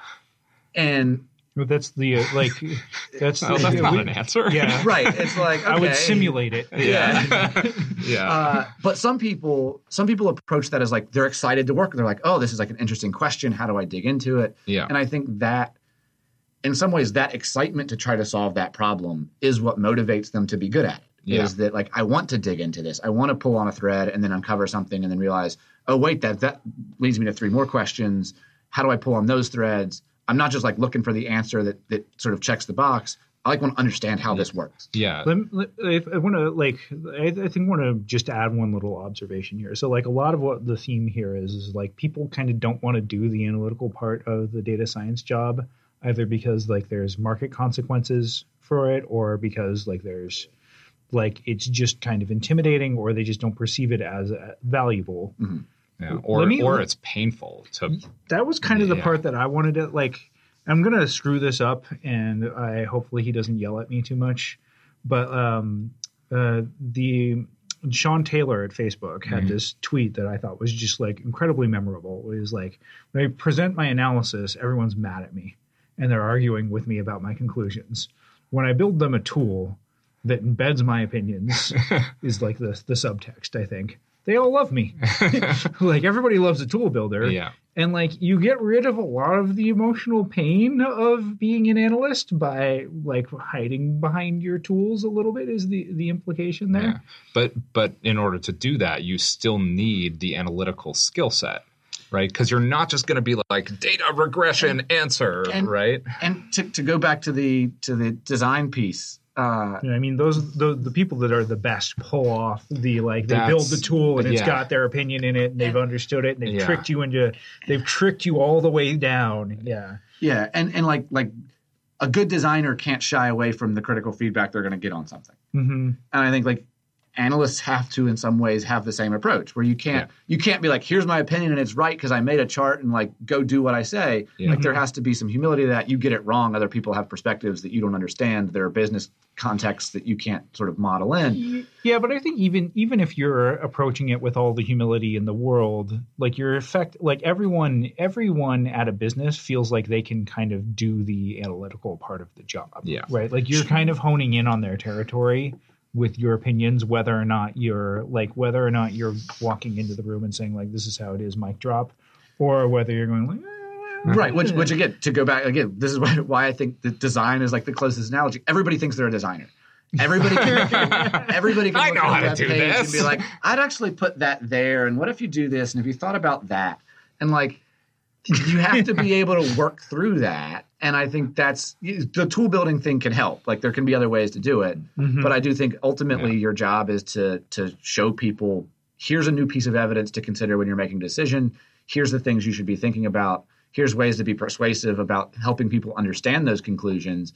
And But that's the uh, like that's well, the, that's not we- an answer Yeah, right, it's like I would simulate it. yeah yeah Uh, but some people, some people approach that as like they're excited to work. They're like, "Oh, this is like an interesting question. How do I dig into it?" yeah And I think that, in some ways, that excitement to try to solve that problem is what motivates them to be good at it. Yeah. Is that like I want to dig into this? I want to pull on a thread and then uncover something and then realize, oh wait, that that leads me to three more questions. How do I pull on those threads? I'm not just like looking for the answer that that sort of checks the box. I like want to understand how this works. yeah Let, let- if I want to like, I, I think want to just add one little observation here. So, like, a lot of what the theme here is is like people kind of don't want to do the analytical part of the data science job, either because like there's market consequences for it, or because like there's like it's just kind of intimidating, or they just don't perceive it as uh, valuable. yeah or me- or it's painful to that was kind of the Yeah. part that I wanted to like. I'm gonna screw this up, and I hopefully he doesn't yell at me too much. But um, uh, the Sean Taylor at Facebook had this tweet that I thought was just like incredibly memorable. It was like when I present my analysis, everyone's mad at me, and they're arguing with me about my conclusions. When I build them a tool that embeds my opinions, is like the the subtext. I think they all love me. like everybody loves a tool builder. Yeah. And like you get rid of a lot of the emotional pain of being an analyst by like hiding behind your tools a little bit is the the implication there. Yeah. But but in order to do that, you still need the analytical skill set, right? Because you're not just going to be like data regression answer, and- right? And to, to go back to the to the design piece, uh, You know, I mean, those the, the people that are the best pull off the like they build the tool and it's yeah. got their opinion in it and they've understood it and they've Yeah. tricked you into they've tricked you all the way down. Yeah. yeah, and and like like a good designer can't shy away from the critical feedback they're going to get on something. hmm And I think like analysts have to in some ways have the same approach where you can't you can't be like here's my opinion and it's right because I made a chart and like go do what I say. Yeah. Like there mm-hmm. has to be some humility to that you get it wrong. Other people have perspectives that you don't understand. There are business contexts that you can't sort of model in. Yeah, but I think even even if you're approaching it with all the humility in the world, like your effect, like everyone everyone at a business feels like they can kind of do the analytical part of the job. Yeah. Right. Like you're kind of honing in on their territory with your opinions, whether or not you're like whether or not you're walking into the room and saying like this is how it is, mic drop, or whether you're going like. "Eh, Right, which which again to go back again, this is why, why I think the design is like the closest analogy. Everybody thinks they're a designer. Everybody can everybody can I know at how to do page and this. be like, I'd actually put that there, and what if you do this, and if you thought about that, and like you have to be able to work through that. And I think that's the tool building thing can help. Like there can be other ways to do it, Mhm. but I do think ultimately your job is to to show people here's a new piece of evidence to consider when you're making a decision. Here's the things you should be thinking about. Here's ways to be persuasive about helping people understand those conclusions.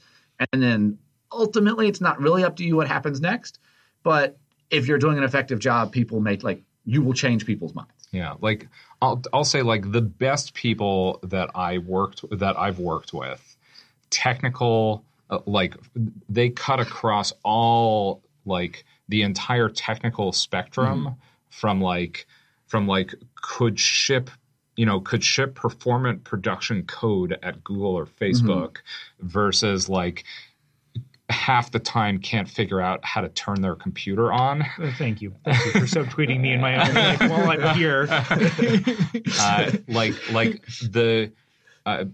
And then ultimately, it's not really up to you what happens next. But if you're doing an effective job, people make like you will change people's minds. Yeah, like I'll I'll say like the best people that I worked that I've worked with, technical uh, like they cut across all like the entire technical spectrum from like from like could ship you know could ship performant production code at Google or Facebook versus like half the time can't figure out how to turn their computer on. Uh, Thank you. Thank you for subtweeting me in my own life while I'm here. uh, like like the uh,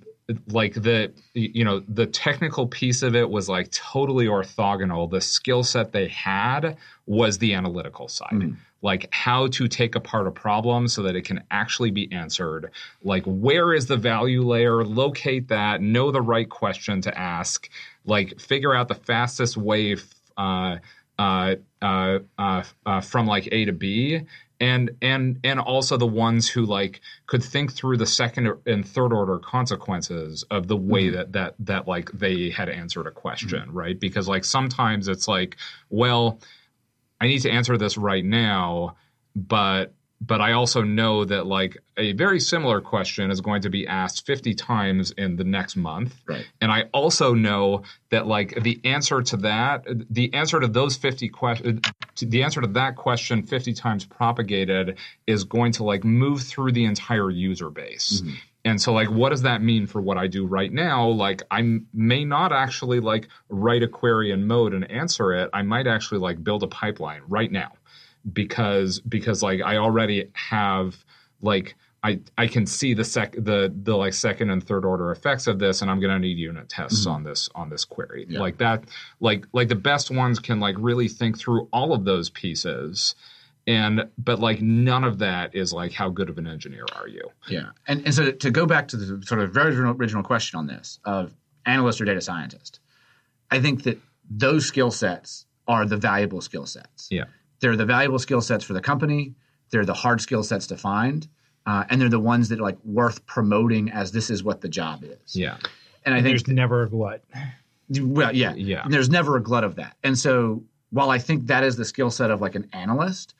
like the you know the technical piece of it was like totally orthogonal. The skill set they had was the analytical side. Like how to take apart a problem so that it can actually be answered. Like where is the value layer? Locate that. Know the right question to ask like figure out the fastest way uh, uh, uh, uh, uh, from like A to B, and and and also the ones who like could think through the second and third order consequences of the way that that that like they had answered a question, right? Because like sometimes it's like, well, I need to answer this right now, but but I also know that like a very similar question is going to be asked 50 times in the next month. Right. And I also know that like the answer to that, the answer to those 50 questions, the answer to that question 50 times propagated is going to like move through the entire user base. Mm-hmm. And so, like, what does that mean for what I do right now? Like, I may not actually like write a query in mode and answer it. I might actually like build a pipeline right now because because like I already have like I I can see the sec the the like second and third order effects of this, and I'm gonna need unit tests mm-hmm. on this on this query Yeah. like that. Like like the best ones can like really think through all of those pieces. And but like none of that is like how good of an engineer are you? Yeah, and and so to go back to the sort of very original question on this of analyst or data scientist, I think that those skill sets are the valuable skill sets. Yeah. They're the valuable skill sets for the company. They're the hard skill sets to find, uh, and they're the ones that are like worth promoting as this is what the job is. Yeah. and I think There's never a glut. well, yeah, Yeah. There's never a glut of that, and so while I think that is the skill set of like an analyst,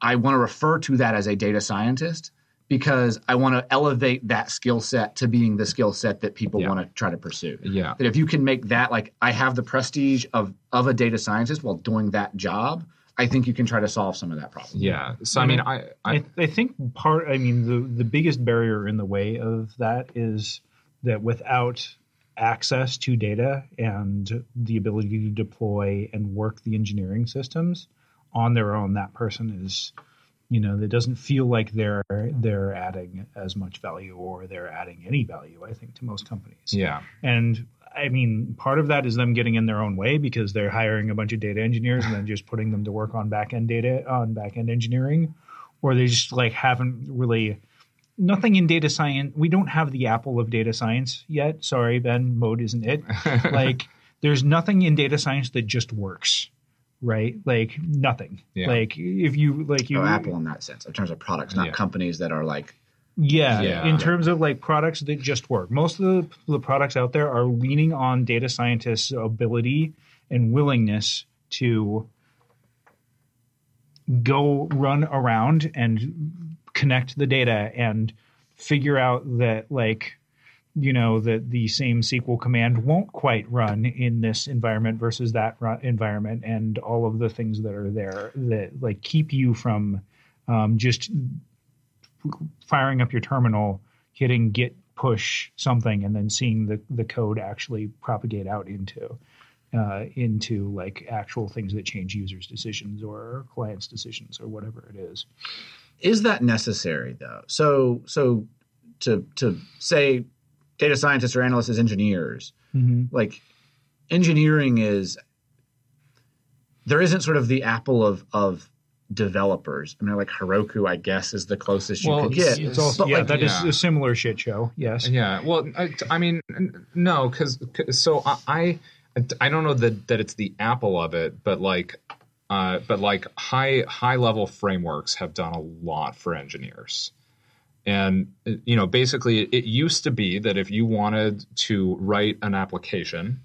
I want to refer to that as a data scientist because I want to elevate that skill set to being the skill set that people Yeah. want to try to pursue. Yeah. That if you can make that like I have the prestige of of a data scientist while doing that job, I think you can try to solve some of that problem. Yeah. So I mean I, I I, I think part. I mean, the the biggest barrier in the way of that is that without access to data and the ability to deploy and work the engineering systems on their own, that person is you know, it doesn't feel like they're they're adding as much value or they're adding any value. I think to most companies. Yeah. And I mean, part of that is them getting in their own way because they're hiring a bunch of data engineers and then just putting them to work on back end data on back end engineering, or they just like haven't really nothing in data science. We don't have the apple of data science yet. Sorry, Ben, mode isn't it? like, there's nothing in data science that just works, right? Like nothing. Yeah. Like if you like you Oh, Apple in that sense, in terms of products, not Yeah. companies that are like Yeah, Yeah. in terms of like products that just work. Most of the, the products out there are leaning on data scientists' ability and willingness to go run around and connect the data and figure out that like you know that the same SQL command won't quite run in this environment versus that environment and all of the things that are there that like keep you from um, just firing up your terminal, hitting git push something, and then seeing the, the code actually propagate out into uh, into like actual things that change users' decisions or clients' decisions or whatever it is. is that necessary though so so to to say data scientists or analysts as engineers like engineering is there isn't sort of the apple of of developers i mean like heroku i guess is the closest you Well, could get It's also yeah, like, that is yeah. a similar shit show. Yes. Yeah. Well, I, I mean, no, because so I, I I don't know that that it's the apple of it, but like, uh, but like high high level frameworks have done a lot for engineers. And you know, basically, it used to be that if you wanted to write an application,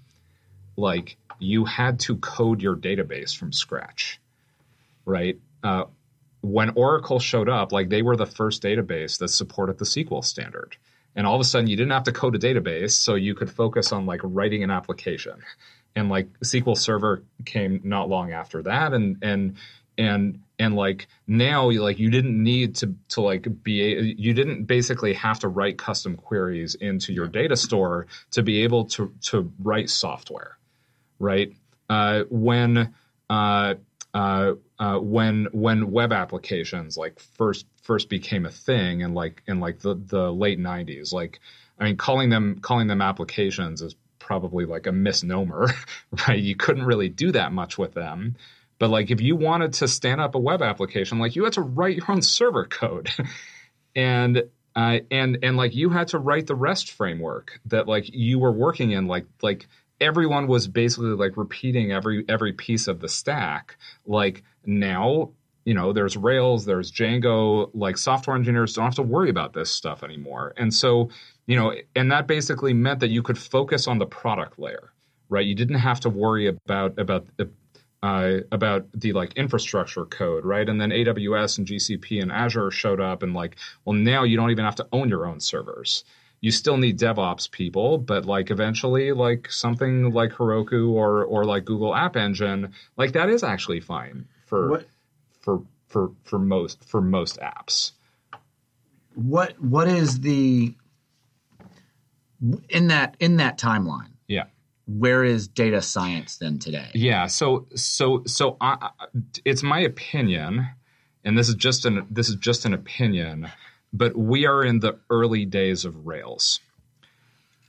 like you had to code your database from scratch, right? Uh, when Oracle showed up, like they were the first database that supported the SQL standard. And all of a sudden, you didn't have to code a database, so you could focus on like writing an application. And like SQL Server came not long after that, and and and and like now, you like you didn't need to to like be you didn't basically have to write custom queries into your data store to be able to to write software right? Uh, when uh, uh, uh, when when web applications like first first became a thing in like in like the, the late '90s, like I mean, calling them calling them applications is probably like a misnomer, right? You couldn't really do that much with them. But like if you wanted to stand up a web application, like you had to write your own server code. and uh, and and like you had to write the REST framework that like you were working in, like like everyone was basically like repeating every every piece of the stack. Like now, you know, there's Rails, there's Django. Like software engineers don't have to worry about this stuff anymore, and so you know, and that basically meant that you could focus on the product layer, right? You didn't have to worry about about uh, about the like infrastructure code, right? And then AWS and GCP and Azure showed up, and like, well, now you don't even have to own your own servers. You still need DevOps people, but like eventually, like something like Heroku or or like Google App Engine, like that is actually fine for What- for for for most for most apps. what what is the in that in that timeline Yeah. where is data science then today Yeah. So so so I, it's my opinion, and this is just an this is just an opinion, but we are in the early days of Rails.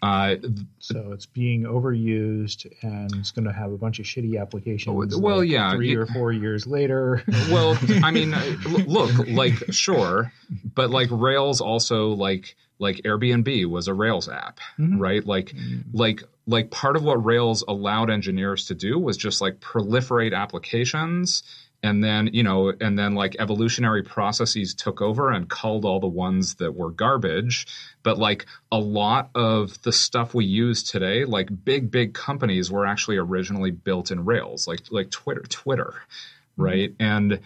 Uh, So it's being overused, and it's going to have a bunch of shitty applications. Well, like, yeah, three or four years later. well, I mean, look, like sure, but like Rails also like like Airbnb was a Rails app, right? Like like like part of what Rails allowed engineers to do was just like proliferate applications and then you know and then like evolutionary processes took over and culled all the ones that were garbage. But like a lot of the stuff we use today like big big companies were actually originally built in rails like like twitter twitter right? And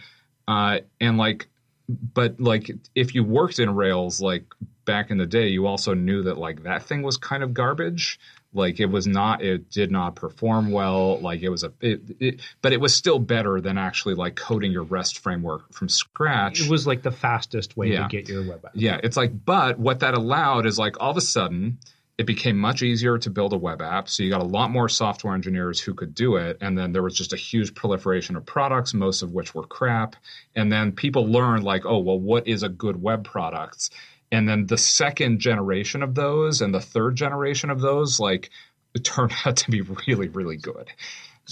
uh and like but like if you worked in rails like back in the day you also knew that like that thing was kind of garbage like it was not it did not perform well like it was a it, it, but it was still better than actually like coding your rest framework from scratch it was like the fastest way Yeah. to get your web app. yeah, it's like, but what that allowed is like all of a sudden, it became much easier to build a web app. So you got a lot more software engineers who could do it. And then there was just a huge proliferation of products, most of which were crap. And then people learned, like, oh, well, what is a good web product? And then the second generation of those and the third generation of those, like, it turned out to be really, really good.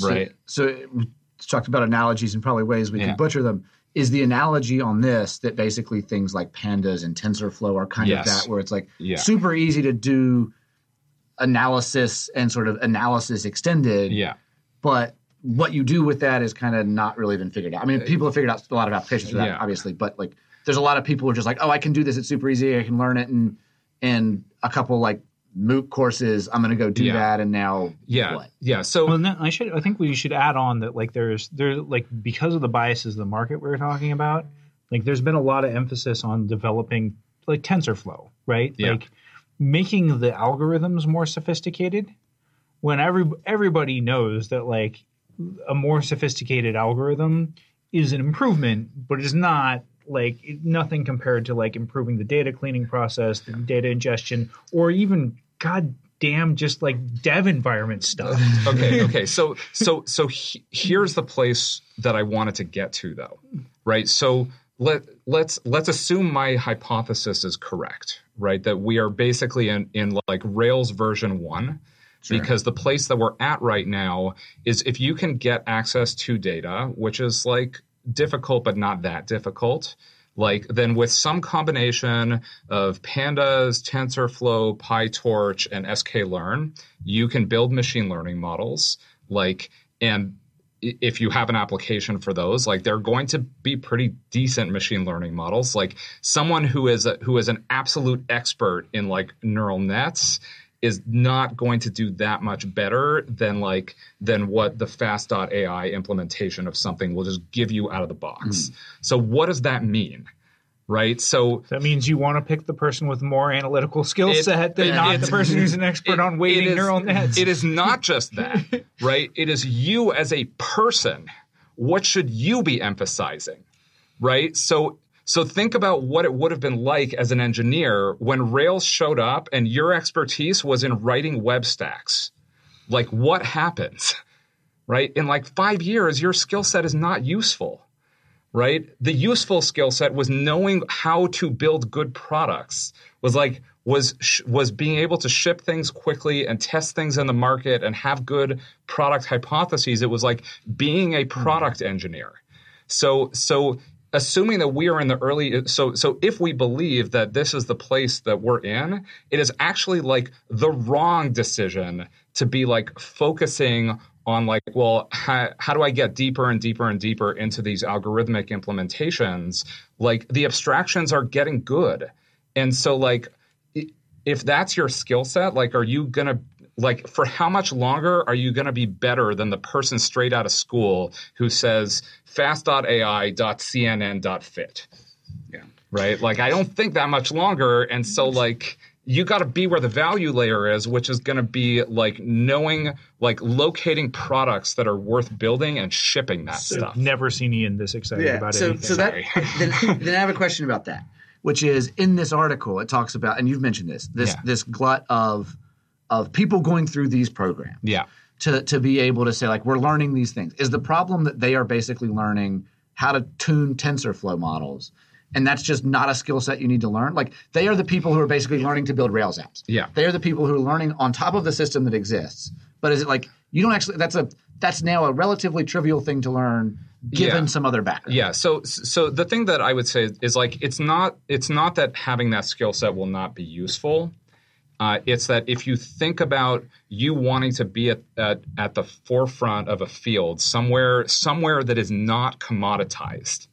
Right. So, so we talked about analogies and probably ways we Yeah. can butcher them. Is the analogy on this that basically things like pandas and TensorFlow are kind Yes. of that, where it's like Yeah. super easy to do analysis and sort of analysis extended, Yeah. but what you do with that is kind of not really been figured out. I mean, uh, people have figured out a lot of applications for that, Yeah. obviously, but like there's a lot of people who are just like, oh, I can do this. It's super easy. I can learn it And, in a couple like MOOC courses. I'm going to go do Yeah. that, and now Yeah. what? Yeah. So, Well, then I should. I think we should add on that like there's there like because of the biases of the market we are talking about. Like there's been a lot of emphasis on developing like TensorFlow, right? Yeah. Like making the algorithms more sophisticated. When every everybody knows that like a more sophisticated algorithm is an improvement, but it's not like nothing compared to like improving the data cleaning process, the data ingestion, or even god damn just like dev environment stuff. okay okay. So so so he, here's the place that i wanted to get to though right? So let let's let's assume my hypothesis is correct right? That we are basically in in like rails version 1 because the place that we're at right now is if you can get access to data which is like difficult but not that difficult. Like then with some combination of pandas tensorflow pytorch and sklearn you can build machine learning models. Like and if you have an application for those like they're going to be pretty decent machine learning models. Like someone who is a, who is an absolute expert in like neural nets is not going to do that much better than like than what the fast.ai implementation of something will just give you out of the box. Hmm. So what does that mean? Right? So That means you want to pick the person with more analytical skill set than it- not the person who's an expert it- on weighting is- neural nets. It is not just that, right? It is you as a person. What should you be emphasizing, right? So, so think about what it would have been like as an engineer when Rails showed up and your expertise was in writing web stacks. Like, what happens, right? In like five years, your skill set is not useful right? The useful skill set was knowing how to build good products. Was like was sh- was being able to ship things quickly and test things in the market and have good product hypotheses. It was like being a hmm. product engineer. So so assuming that we are in the early so so if we believe that this is the place that we're in, it is actually like the wrong decision to be like focusing on like well how, how do i get deeper and deeper and deeper into these algorithmic implementations? Like the abstractions are getting good. And so like if that's your skill set like are you gonna like for how much longer are you going to be better than the person straight out of school who says fast.ai.cnn.fit Yeah. right like i don't think that much longer and so like you got to be where the value layer is which is going to be like knowing like locating products that are worth building and shipping that stuff I've never seen Ian this excited Yeah. about So, anything. so that then, then I have a question about that, which is in this article it talks about, and you've mentioned this this Yeah. this glut of of people going through these programs yeah to to be able to say like we're learning these things. Is the problem that they are basically learning how to tune TensorFlow models? And that's just not a skill set you need to learn. Like they are the people who are basically learning to build Rails apps. Yeah. They are the people who are learning on top of the system that exists. But is it like you don't actually that's a that's now a relatively trivial thing to learn given Yeah. some other background. Yeah. So so the thing that I would say is like it's not it's not that having that skill set will not be useful. Uh, it's that if you think about you wanting to be at, at at the forefront of a field somewhere somewhere that is not commoditized,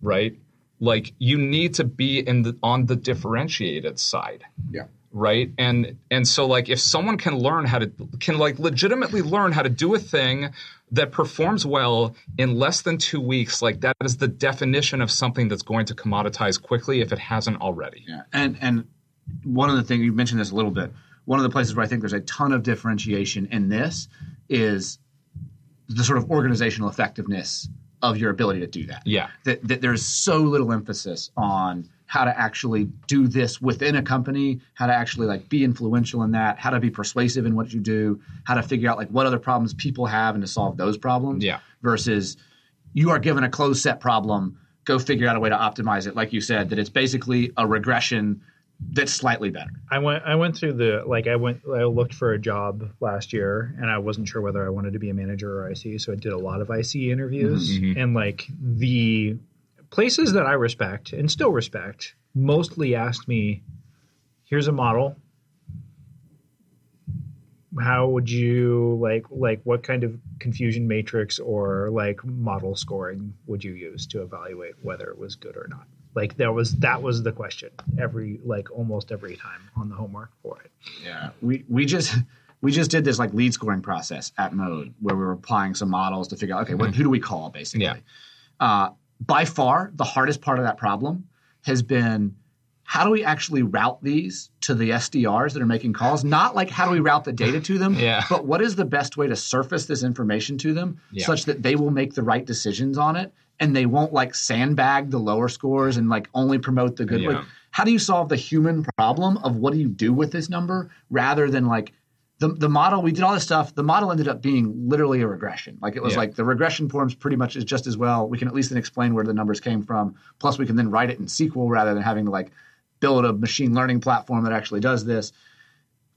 right? Like you need to be in the on the differentiated side Yeah. right and and so like if someone can learn how to can like legitimately learn how to do a thing that performs well in less than two weeks like that is the definition of something that's going to commoditize quickly if it hasn't already Yeah, and and one of the things you mentioned this a little bit. One of the places where I think there's a ton of differentiation in this is the sort of organizational effectiveness of your ability to do that. yeah That, that there's so little emphasis on how to actually do this within a company, how to actually like be influential in that, how to be persuasive in what you do, how to figure out like what other problems people have and to solve those problems. Yeah. Versus you are given a closed set problem, go figure out a way to optimize it. Like you said, that it's basically a regression that's slightly better. I went I went through the like I went I looked for a job last year and I wasn't sure whether I wanted to be a manager or IC, so I did a lot of IC interviews mm-hmm, mm-hmm. and like the places that I respect and still respect mostly asked me, here's a model. How would you like like what kind of confusion matrix or like model scoring would you use to evaluate whether it was good or not? Like there was that was the question every like almost every time on the homework for it. Yeah, we we just we just did this like lead scoring process at Mode where we were applying some models to figure out okay, what, who do we call basically. Yeah. Uh, by far, the hardest part of that problem has been how do we actually route these to the SDRs that are making calls? Not like how do we route the data to them, Yeah. but what is the best way to surface this information to them Yeah. such that they will make the right decisions on it and they won't like sandbag the lower scores and like only promote the good. Yeah. Like, how do you solve the human problem of what do you do with this number rather than like the, the model we did all this stuff the model ended up being literally a regression like it was Yeah. like the regression forms pretty much is just as well we can at least then explain where the numbers came from plus we can then write it in sql rather than having to like build a machine learning platform that actually does this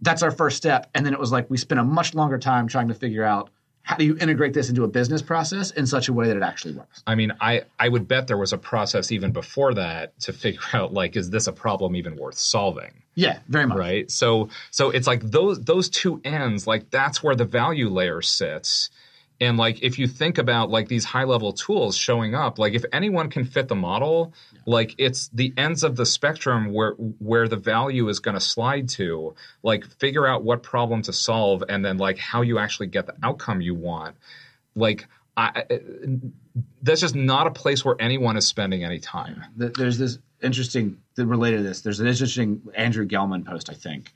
that's our first step and then it was like we spent a much longer time trying to figure out how do you integrate this into a business process in such a way that it actually works I mean, I, I would bet there was a process even before that to figure out like, is this a problem even worth solving? yeah very much Right. So so it's like those those two ends, like that's where the value layer sits. And like if you think about like these high level tools showing up, like if anyone can fit the model, like it's the ends of the spectrum where where the value is going to slide to. Like figure out what problem to solve, and then like how you actually get the outcome you want. Like I, I- that's just not a place where anyone is spending any time. there's this interesting related to this. There's an interesting Andrew Gelman post, I think,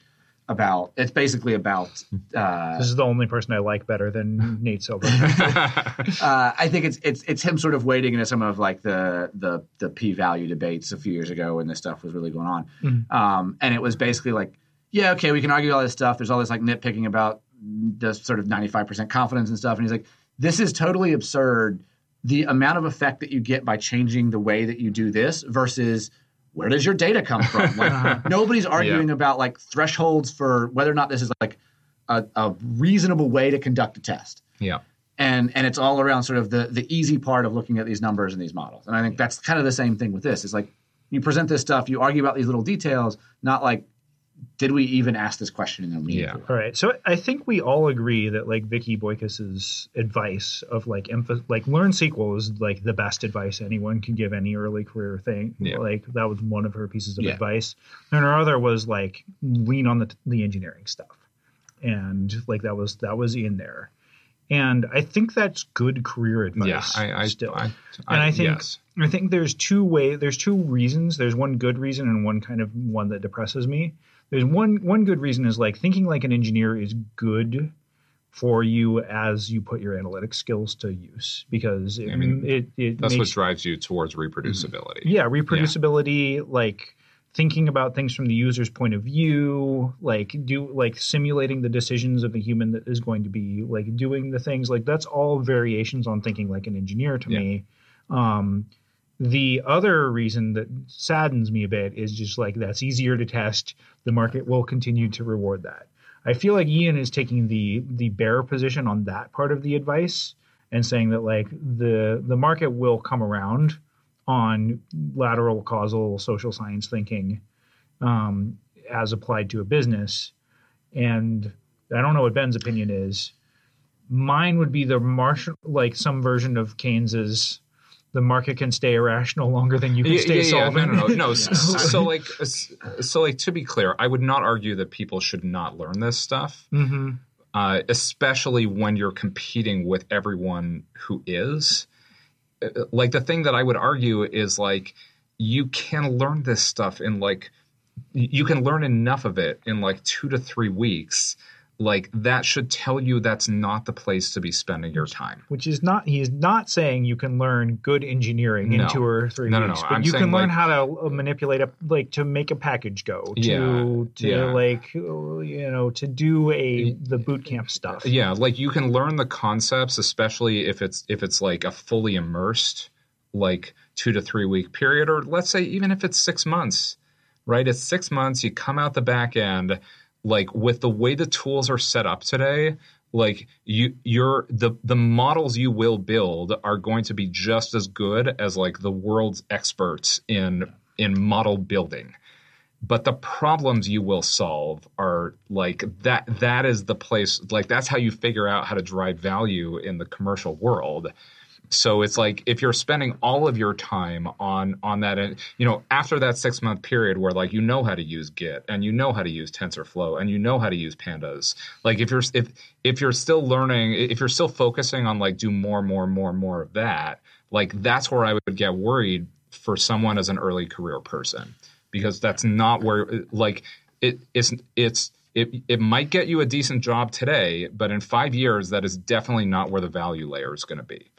about it's basically about. Uh, This is the only person I like better than Nate Silver. uh, I think it's it's it's him sort of wading into some of like the the the p value debates a few years ago when this stuff was really going on, um, and it was basically like, yeah, okay, we can argue all this stuff. There's all this like nitpicking about the sort of 95% confidence and stuff, and he's like, this is totally absurd. The amount of effect that you get by changing the way that you do this versus where does your data come from? Like uh-huh. nobody's arguing about like thresholds for whether or not this is like a, a reasonable way to conduct a test yeah. and and it's all around sort of the the easy part of looking at these numbers and these models. And I think that's kind of the same thing with this. It's like you present this stuff, you argue about these little details, not like did we even ask this question in a meaningful way? All right, so I think we all agree that like Vicki Boykis's advice of like emph- like learn SQL is like the best advice anyone can give any early career thing. Yeah. Like that was one of her pieces of Yeah. advice. And her other was like lean on the the engineering stuff, and like that was that was in there. And I think that's good career advice. Yeah, I, I still. I, and I think yes. I think there's two way there's two reasons. There's one good reason and one kind of one that depresses me. There's one one good reason is like thinking like an engineer is good for you as you put your analytic skills to use because it, I mean, it, it that's what drives you towards reproducibility. yeah reproducibility like thinking about things from the user's point of view like do like simulating the decisions of the human that is going to be like doing the things like that's all variations on thinking like an engineer to Yeah. me um the other reason that saddens me a bit is just like that's easier to test the market will continue to reward that i feel like ian is taking the the bear position on that part of the advice and saying that like the the market will come around on lateral causal social science thinking um, as applied to a business. And I don't know what Ben's opinion is. Mine would be the Marshall, like some version of Keynes's. The market can stay irrational longer than you can stay solvent. No, no, no. no. So, so, like, so like to be clear, I would not argue that people should not learn this stuff, hmm uh, especially when you're competing with everyone who is. Uh, Like the thing that I would argue is like you can learn this stuff in like you can learn enough of it in like two to three weeks like that should tell you that's not the place to be spending your time. Which is not he's not saying you can learn good engineering No. in two or three No, no, weeks, no. but I'm you can learn like- how to uh, manipulate a like to make a package go, to Yeah, to yeah. like uh, you know to do a the boot camp stuff. Yeah, like you can learn the concepts, especially if it's if it's like a fully immersed, like two to three week period, or let's say even if it's six months, right? It's six months. You come out the back end, like with the way the tools are set up today. Like you, you're the the models you will build are going to be just as good as like the world's experts in in model building but the problems you will solve are like that that is the place like that's how you figure out how to drive value in the commercial world so it's like if you're spending all of your time on on that you know after that six month period where like you know how to use git and you know how to use tensorflow and you know how to use pandas like if you're if if you're still learning if you're still focusing on like do more more more more of that like that's where i would get worried for someone as an early career person because that's not where like it it's it's it, it might get you a decent job today but in five years that is definitely not where the value layer is going to be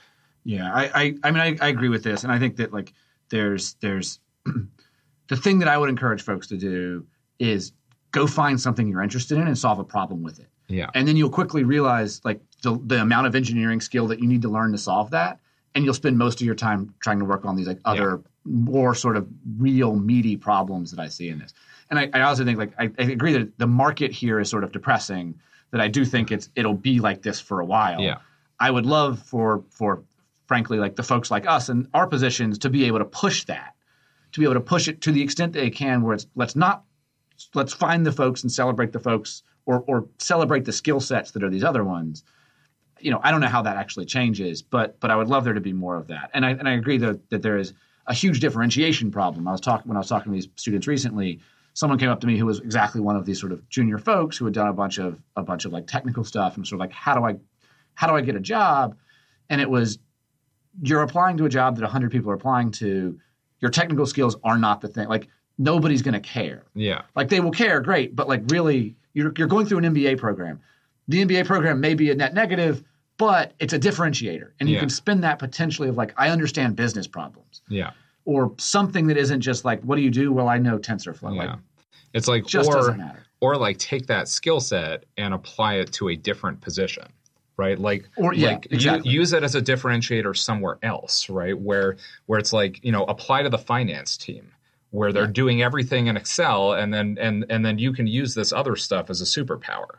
Yeah, I, I, I mean, I, I agree with this, and I think that like there's there's the thing that I would encourage folks to do is go find something you're interested in and solve a problem with it, yeah and then you'll quickly realize like the the amount of engineering skill that you need to learn to solve that, and you'll spend most of your time trying to work on these like other more sort of real meaty problems that I see in this. And I, I also think like I, I agree that the market here is sort of depressing. That I do think it's it'll be like this for a while. Yeah. I would love for for frankly like the folks like us in our positions to be able to push that, to be able to push it to the extent they can, where it's let's not let's find the folks and celebrate the folks or or celebrate the skill sets that are these other ones. You know, I don't know how that actually changes, but but I would love there to be more of that. And I and I agree that that there is a huge differentiation problem. I was talking when I was talking to these students recently. Someone came up to me who was exactly one of these sort of junior folks who had done a bunch of a bunch of like technical stuff and sort of like how do I how do I get a job? And it was you're applying to a job that 100 people are applying to. Your technical skills are not the thing. Like nobody's going to care. yeah Like they will care, great, but like really, you're you're going through an MBA program. The MBA program may be a net negative, but it's a differentiator, and you Yeah. can spin that potentially of like I understand business problems yeah or something that isn't just like what do you do? Well, I know TensorFlow. yeah Like it's like just or doesn't matter. or like take that skill set and apply it to a different position right? Like Or- yeah, like exactly. use it as a differentiator somewhere else right? Where where it's like you know apply to the finance team where they're doing everything in excel and then and and then you can use this other stuff as a superpower.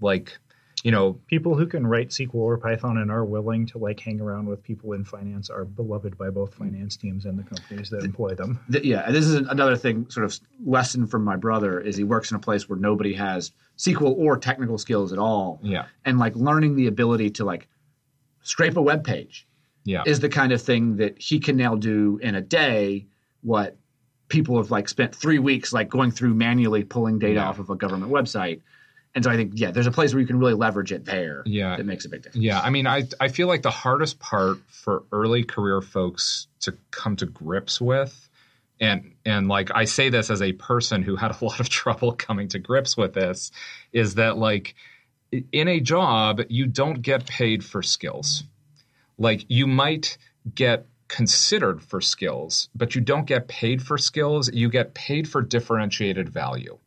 Like you know People who can write SQL or Python and are willing to like hang around with people in finance are beloved by both mm. finance teams and the companies that employ them. Th- yeah, this is another thing, sort of lesson from my brother is he works in a place where nobody has SQL or technical skills at all. yeah and like learning the ability to like scrape a web page yeah is the kind of thing that he can now do in a day what people have like spent three weeks like going through manually pulling data Yeah. off of a government website and so i think yeah there's a place where you can really leverage it there Yeah. that makes a big difference Yeah, I mean, I I feel like the hardest part for early career folks to come to grips with, and and like I say this as a person who had a lot of trouble coming to grips with this, is that like in a job you don't get paid for skills. Like you might get considered for skills, but you don't get paid for skills. You get paid for differentiated value.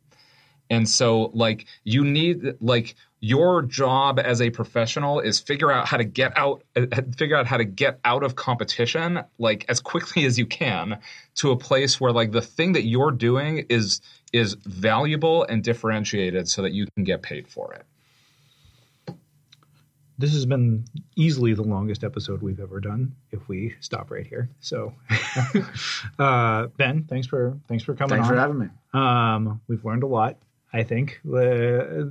And so like you need like your job as a professional is figure out how to get out figure out how to get out of competition like as quickly as you can to a place where like the thing that you're doing is is valuable and differentiated so that you can get paid for it. This has been easily the longest episode we've ever done if we stop right here. So, uh, Ben, thanks for thanks for coming thanks on. for having me Um, we've learned a lot. I think. Uh,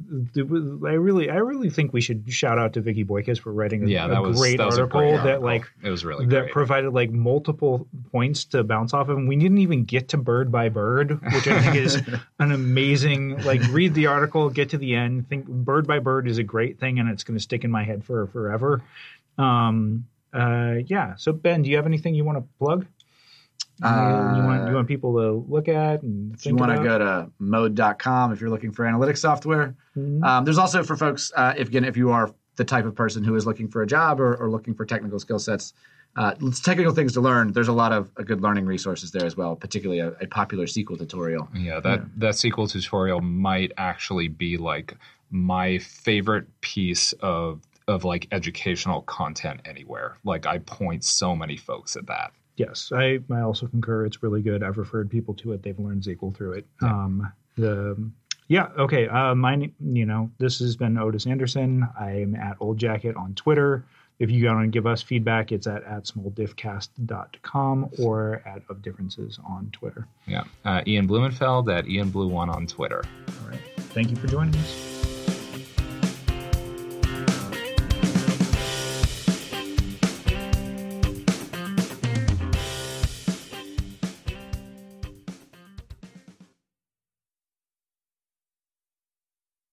I really, I really think we should shout out to Vicki Boykis for writing a, Yeah, a was great was a article that like it was really that great. provided like multiple points to bounce off of. And we didn't even get to bird by bird, which I think is an amazing. Like, read the article, get to the end. Think bird by bird is a great thing, and it's going to stick in my head for forever. Um, uh, yeah. So Ben, do you have anything you want to plug? You, want you want people to look at and if you want to go to mode.com if you're looking for analytics software. Mhm. Um, there's also for folks, uh, if again, if you are the type of person who is looking for a job or, or looking for technical skill sets, uh, technical things to learn. There's a lot of uh, good learning resources there as well, particularly a, a popular SQL tutorial. Yeah, that that SQL tutorial might actually be like my favorite piece of of like educational content anywhere. Like I point so many folks at that. Yes, I, I also concur. It's really good. I've referred people to it. They've learned SQL through it. Um, the yeah, okay. Uh, my you know this has been Otis Anderson. I'm at Old Jacket on Twitter. If you want to give us feedback, it's at at smalldifcast.com or at of differences on Twitter. Yeah, uh, Ian Blumenfeld at Ian Blue One on Twitter. All right. Thank you for joining us.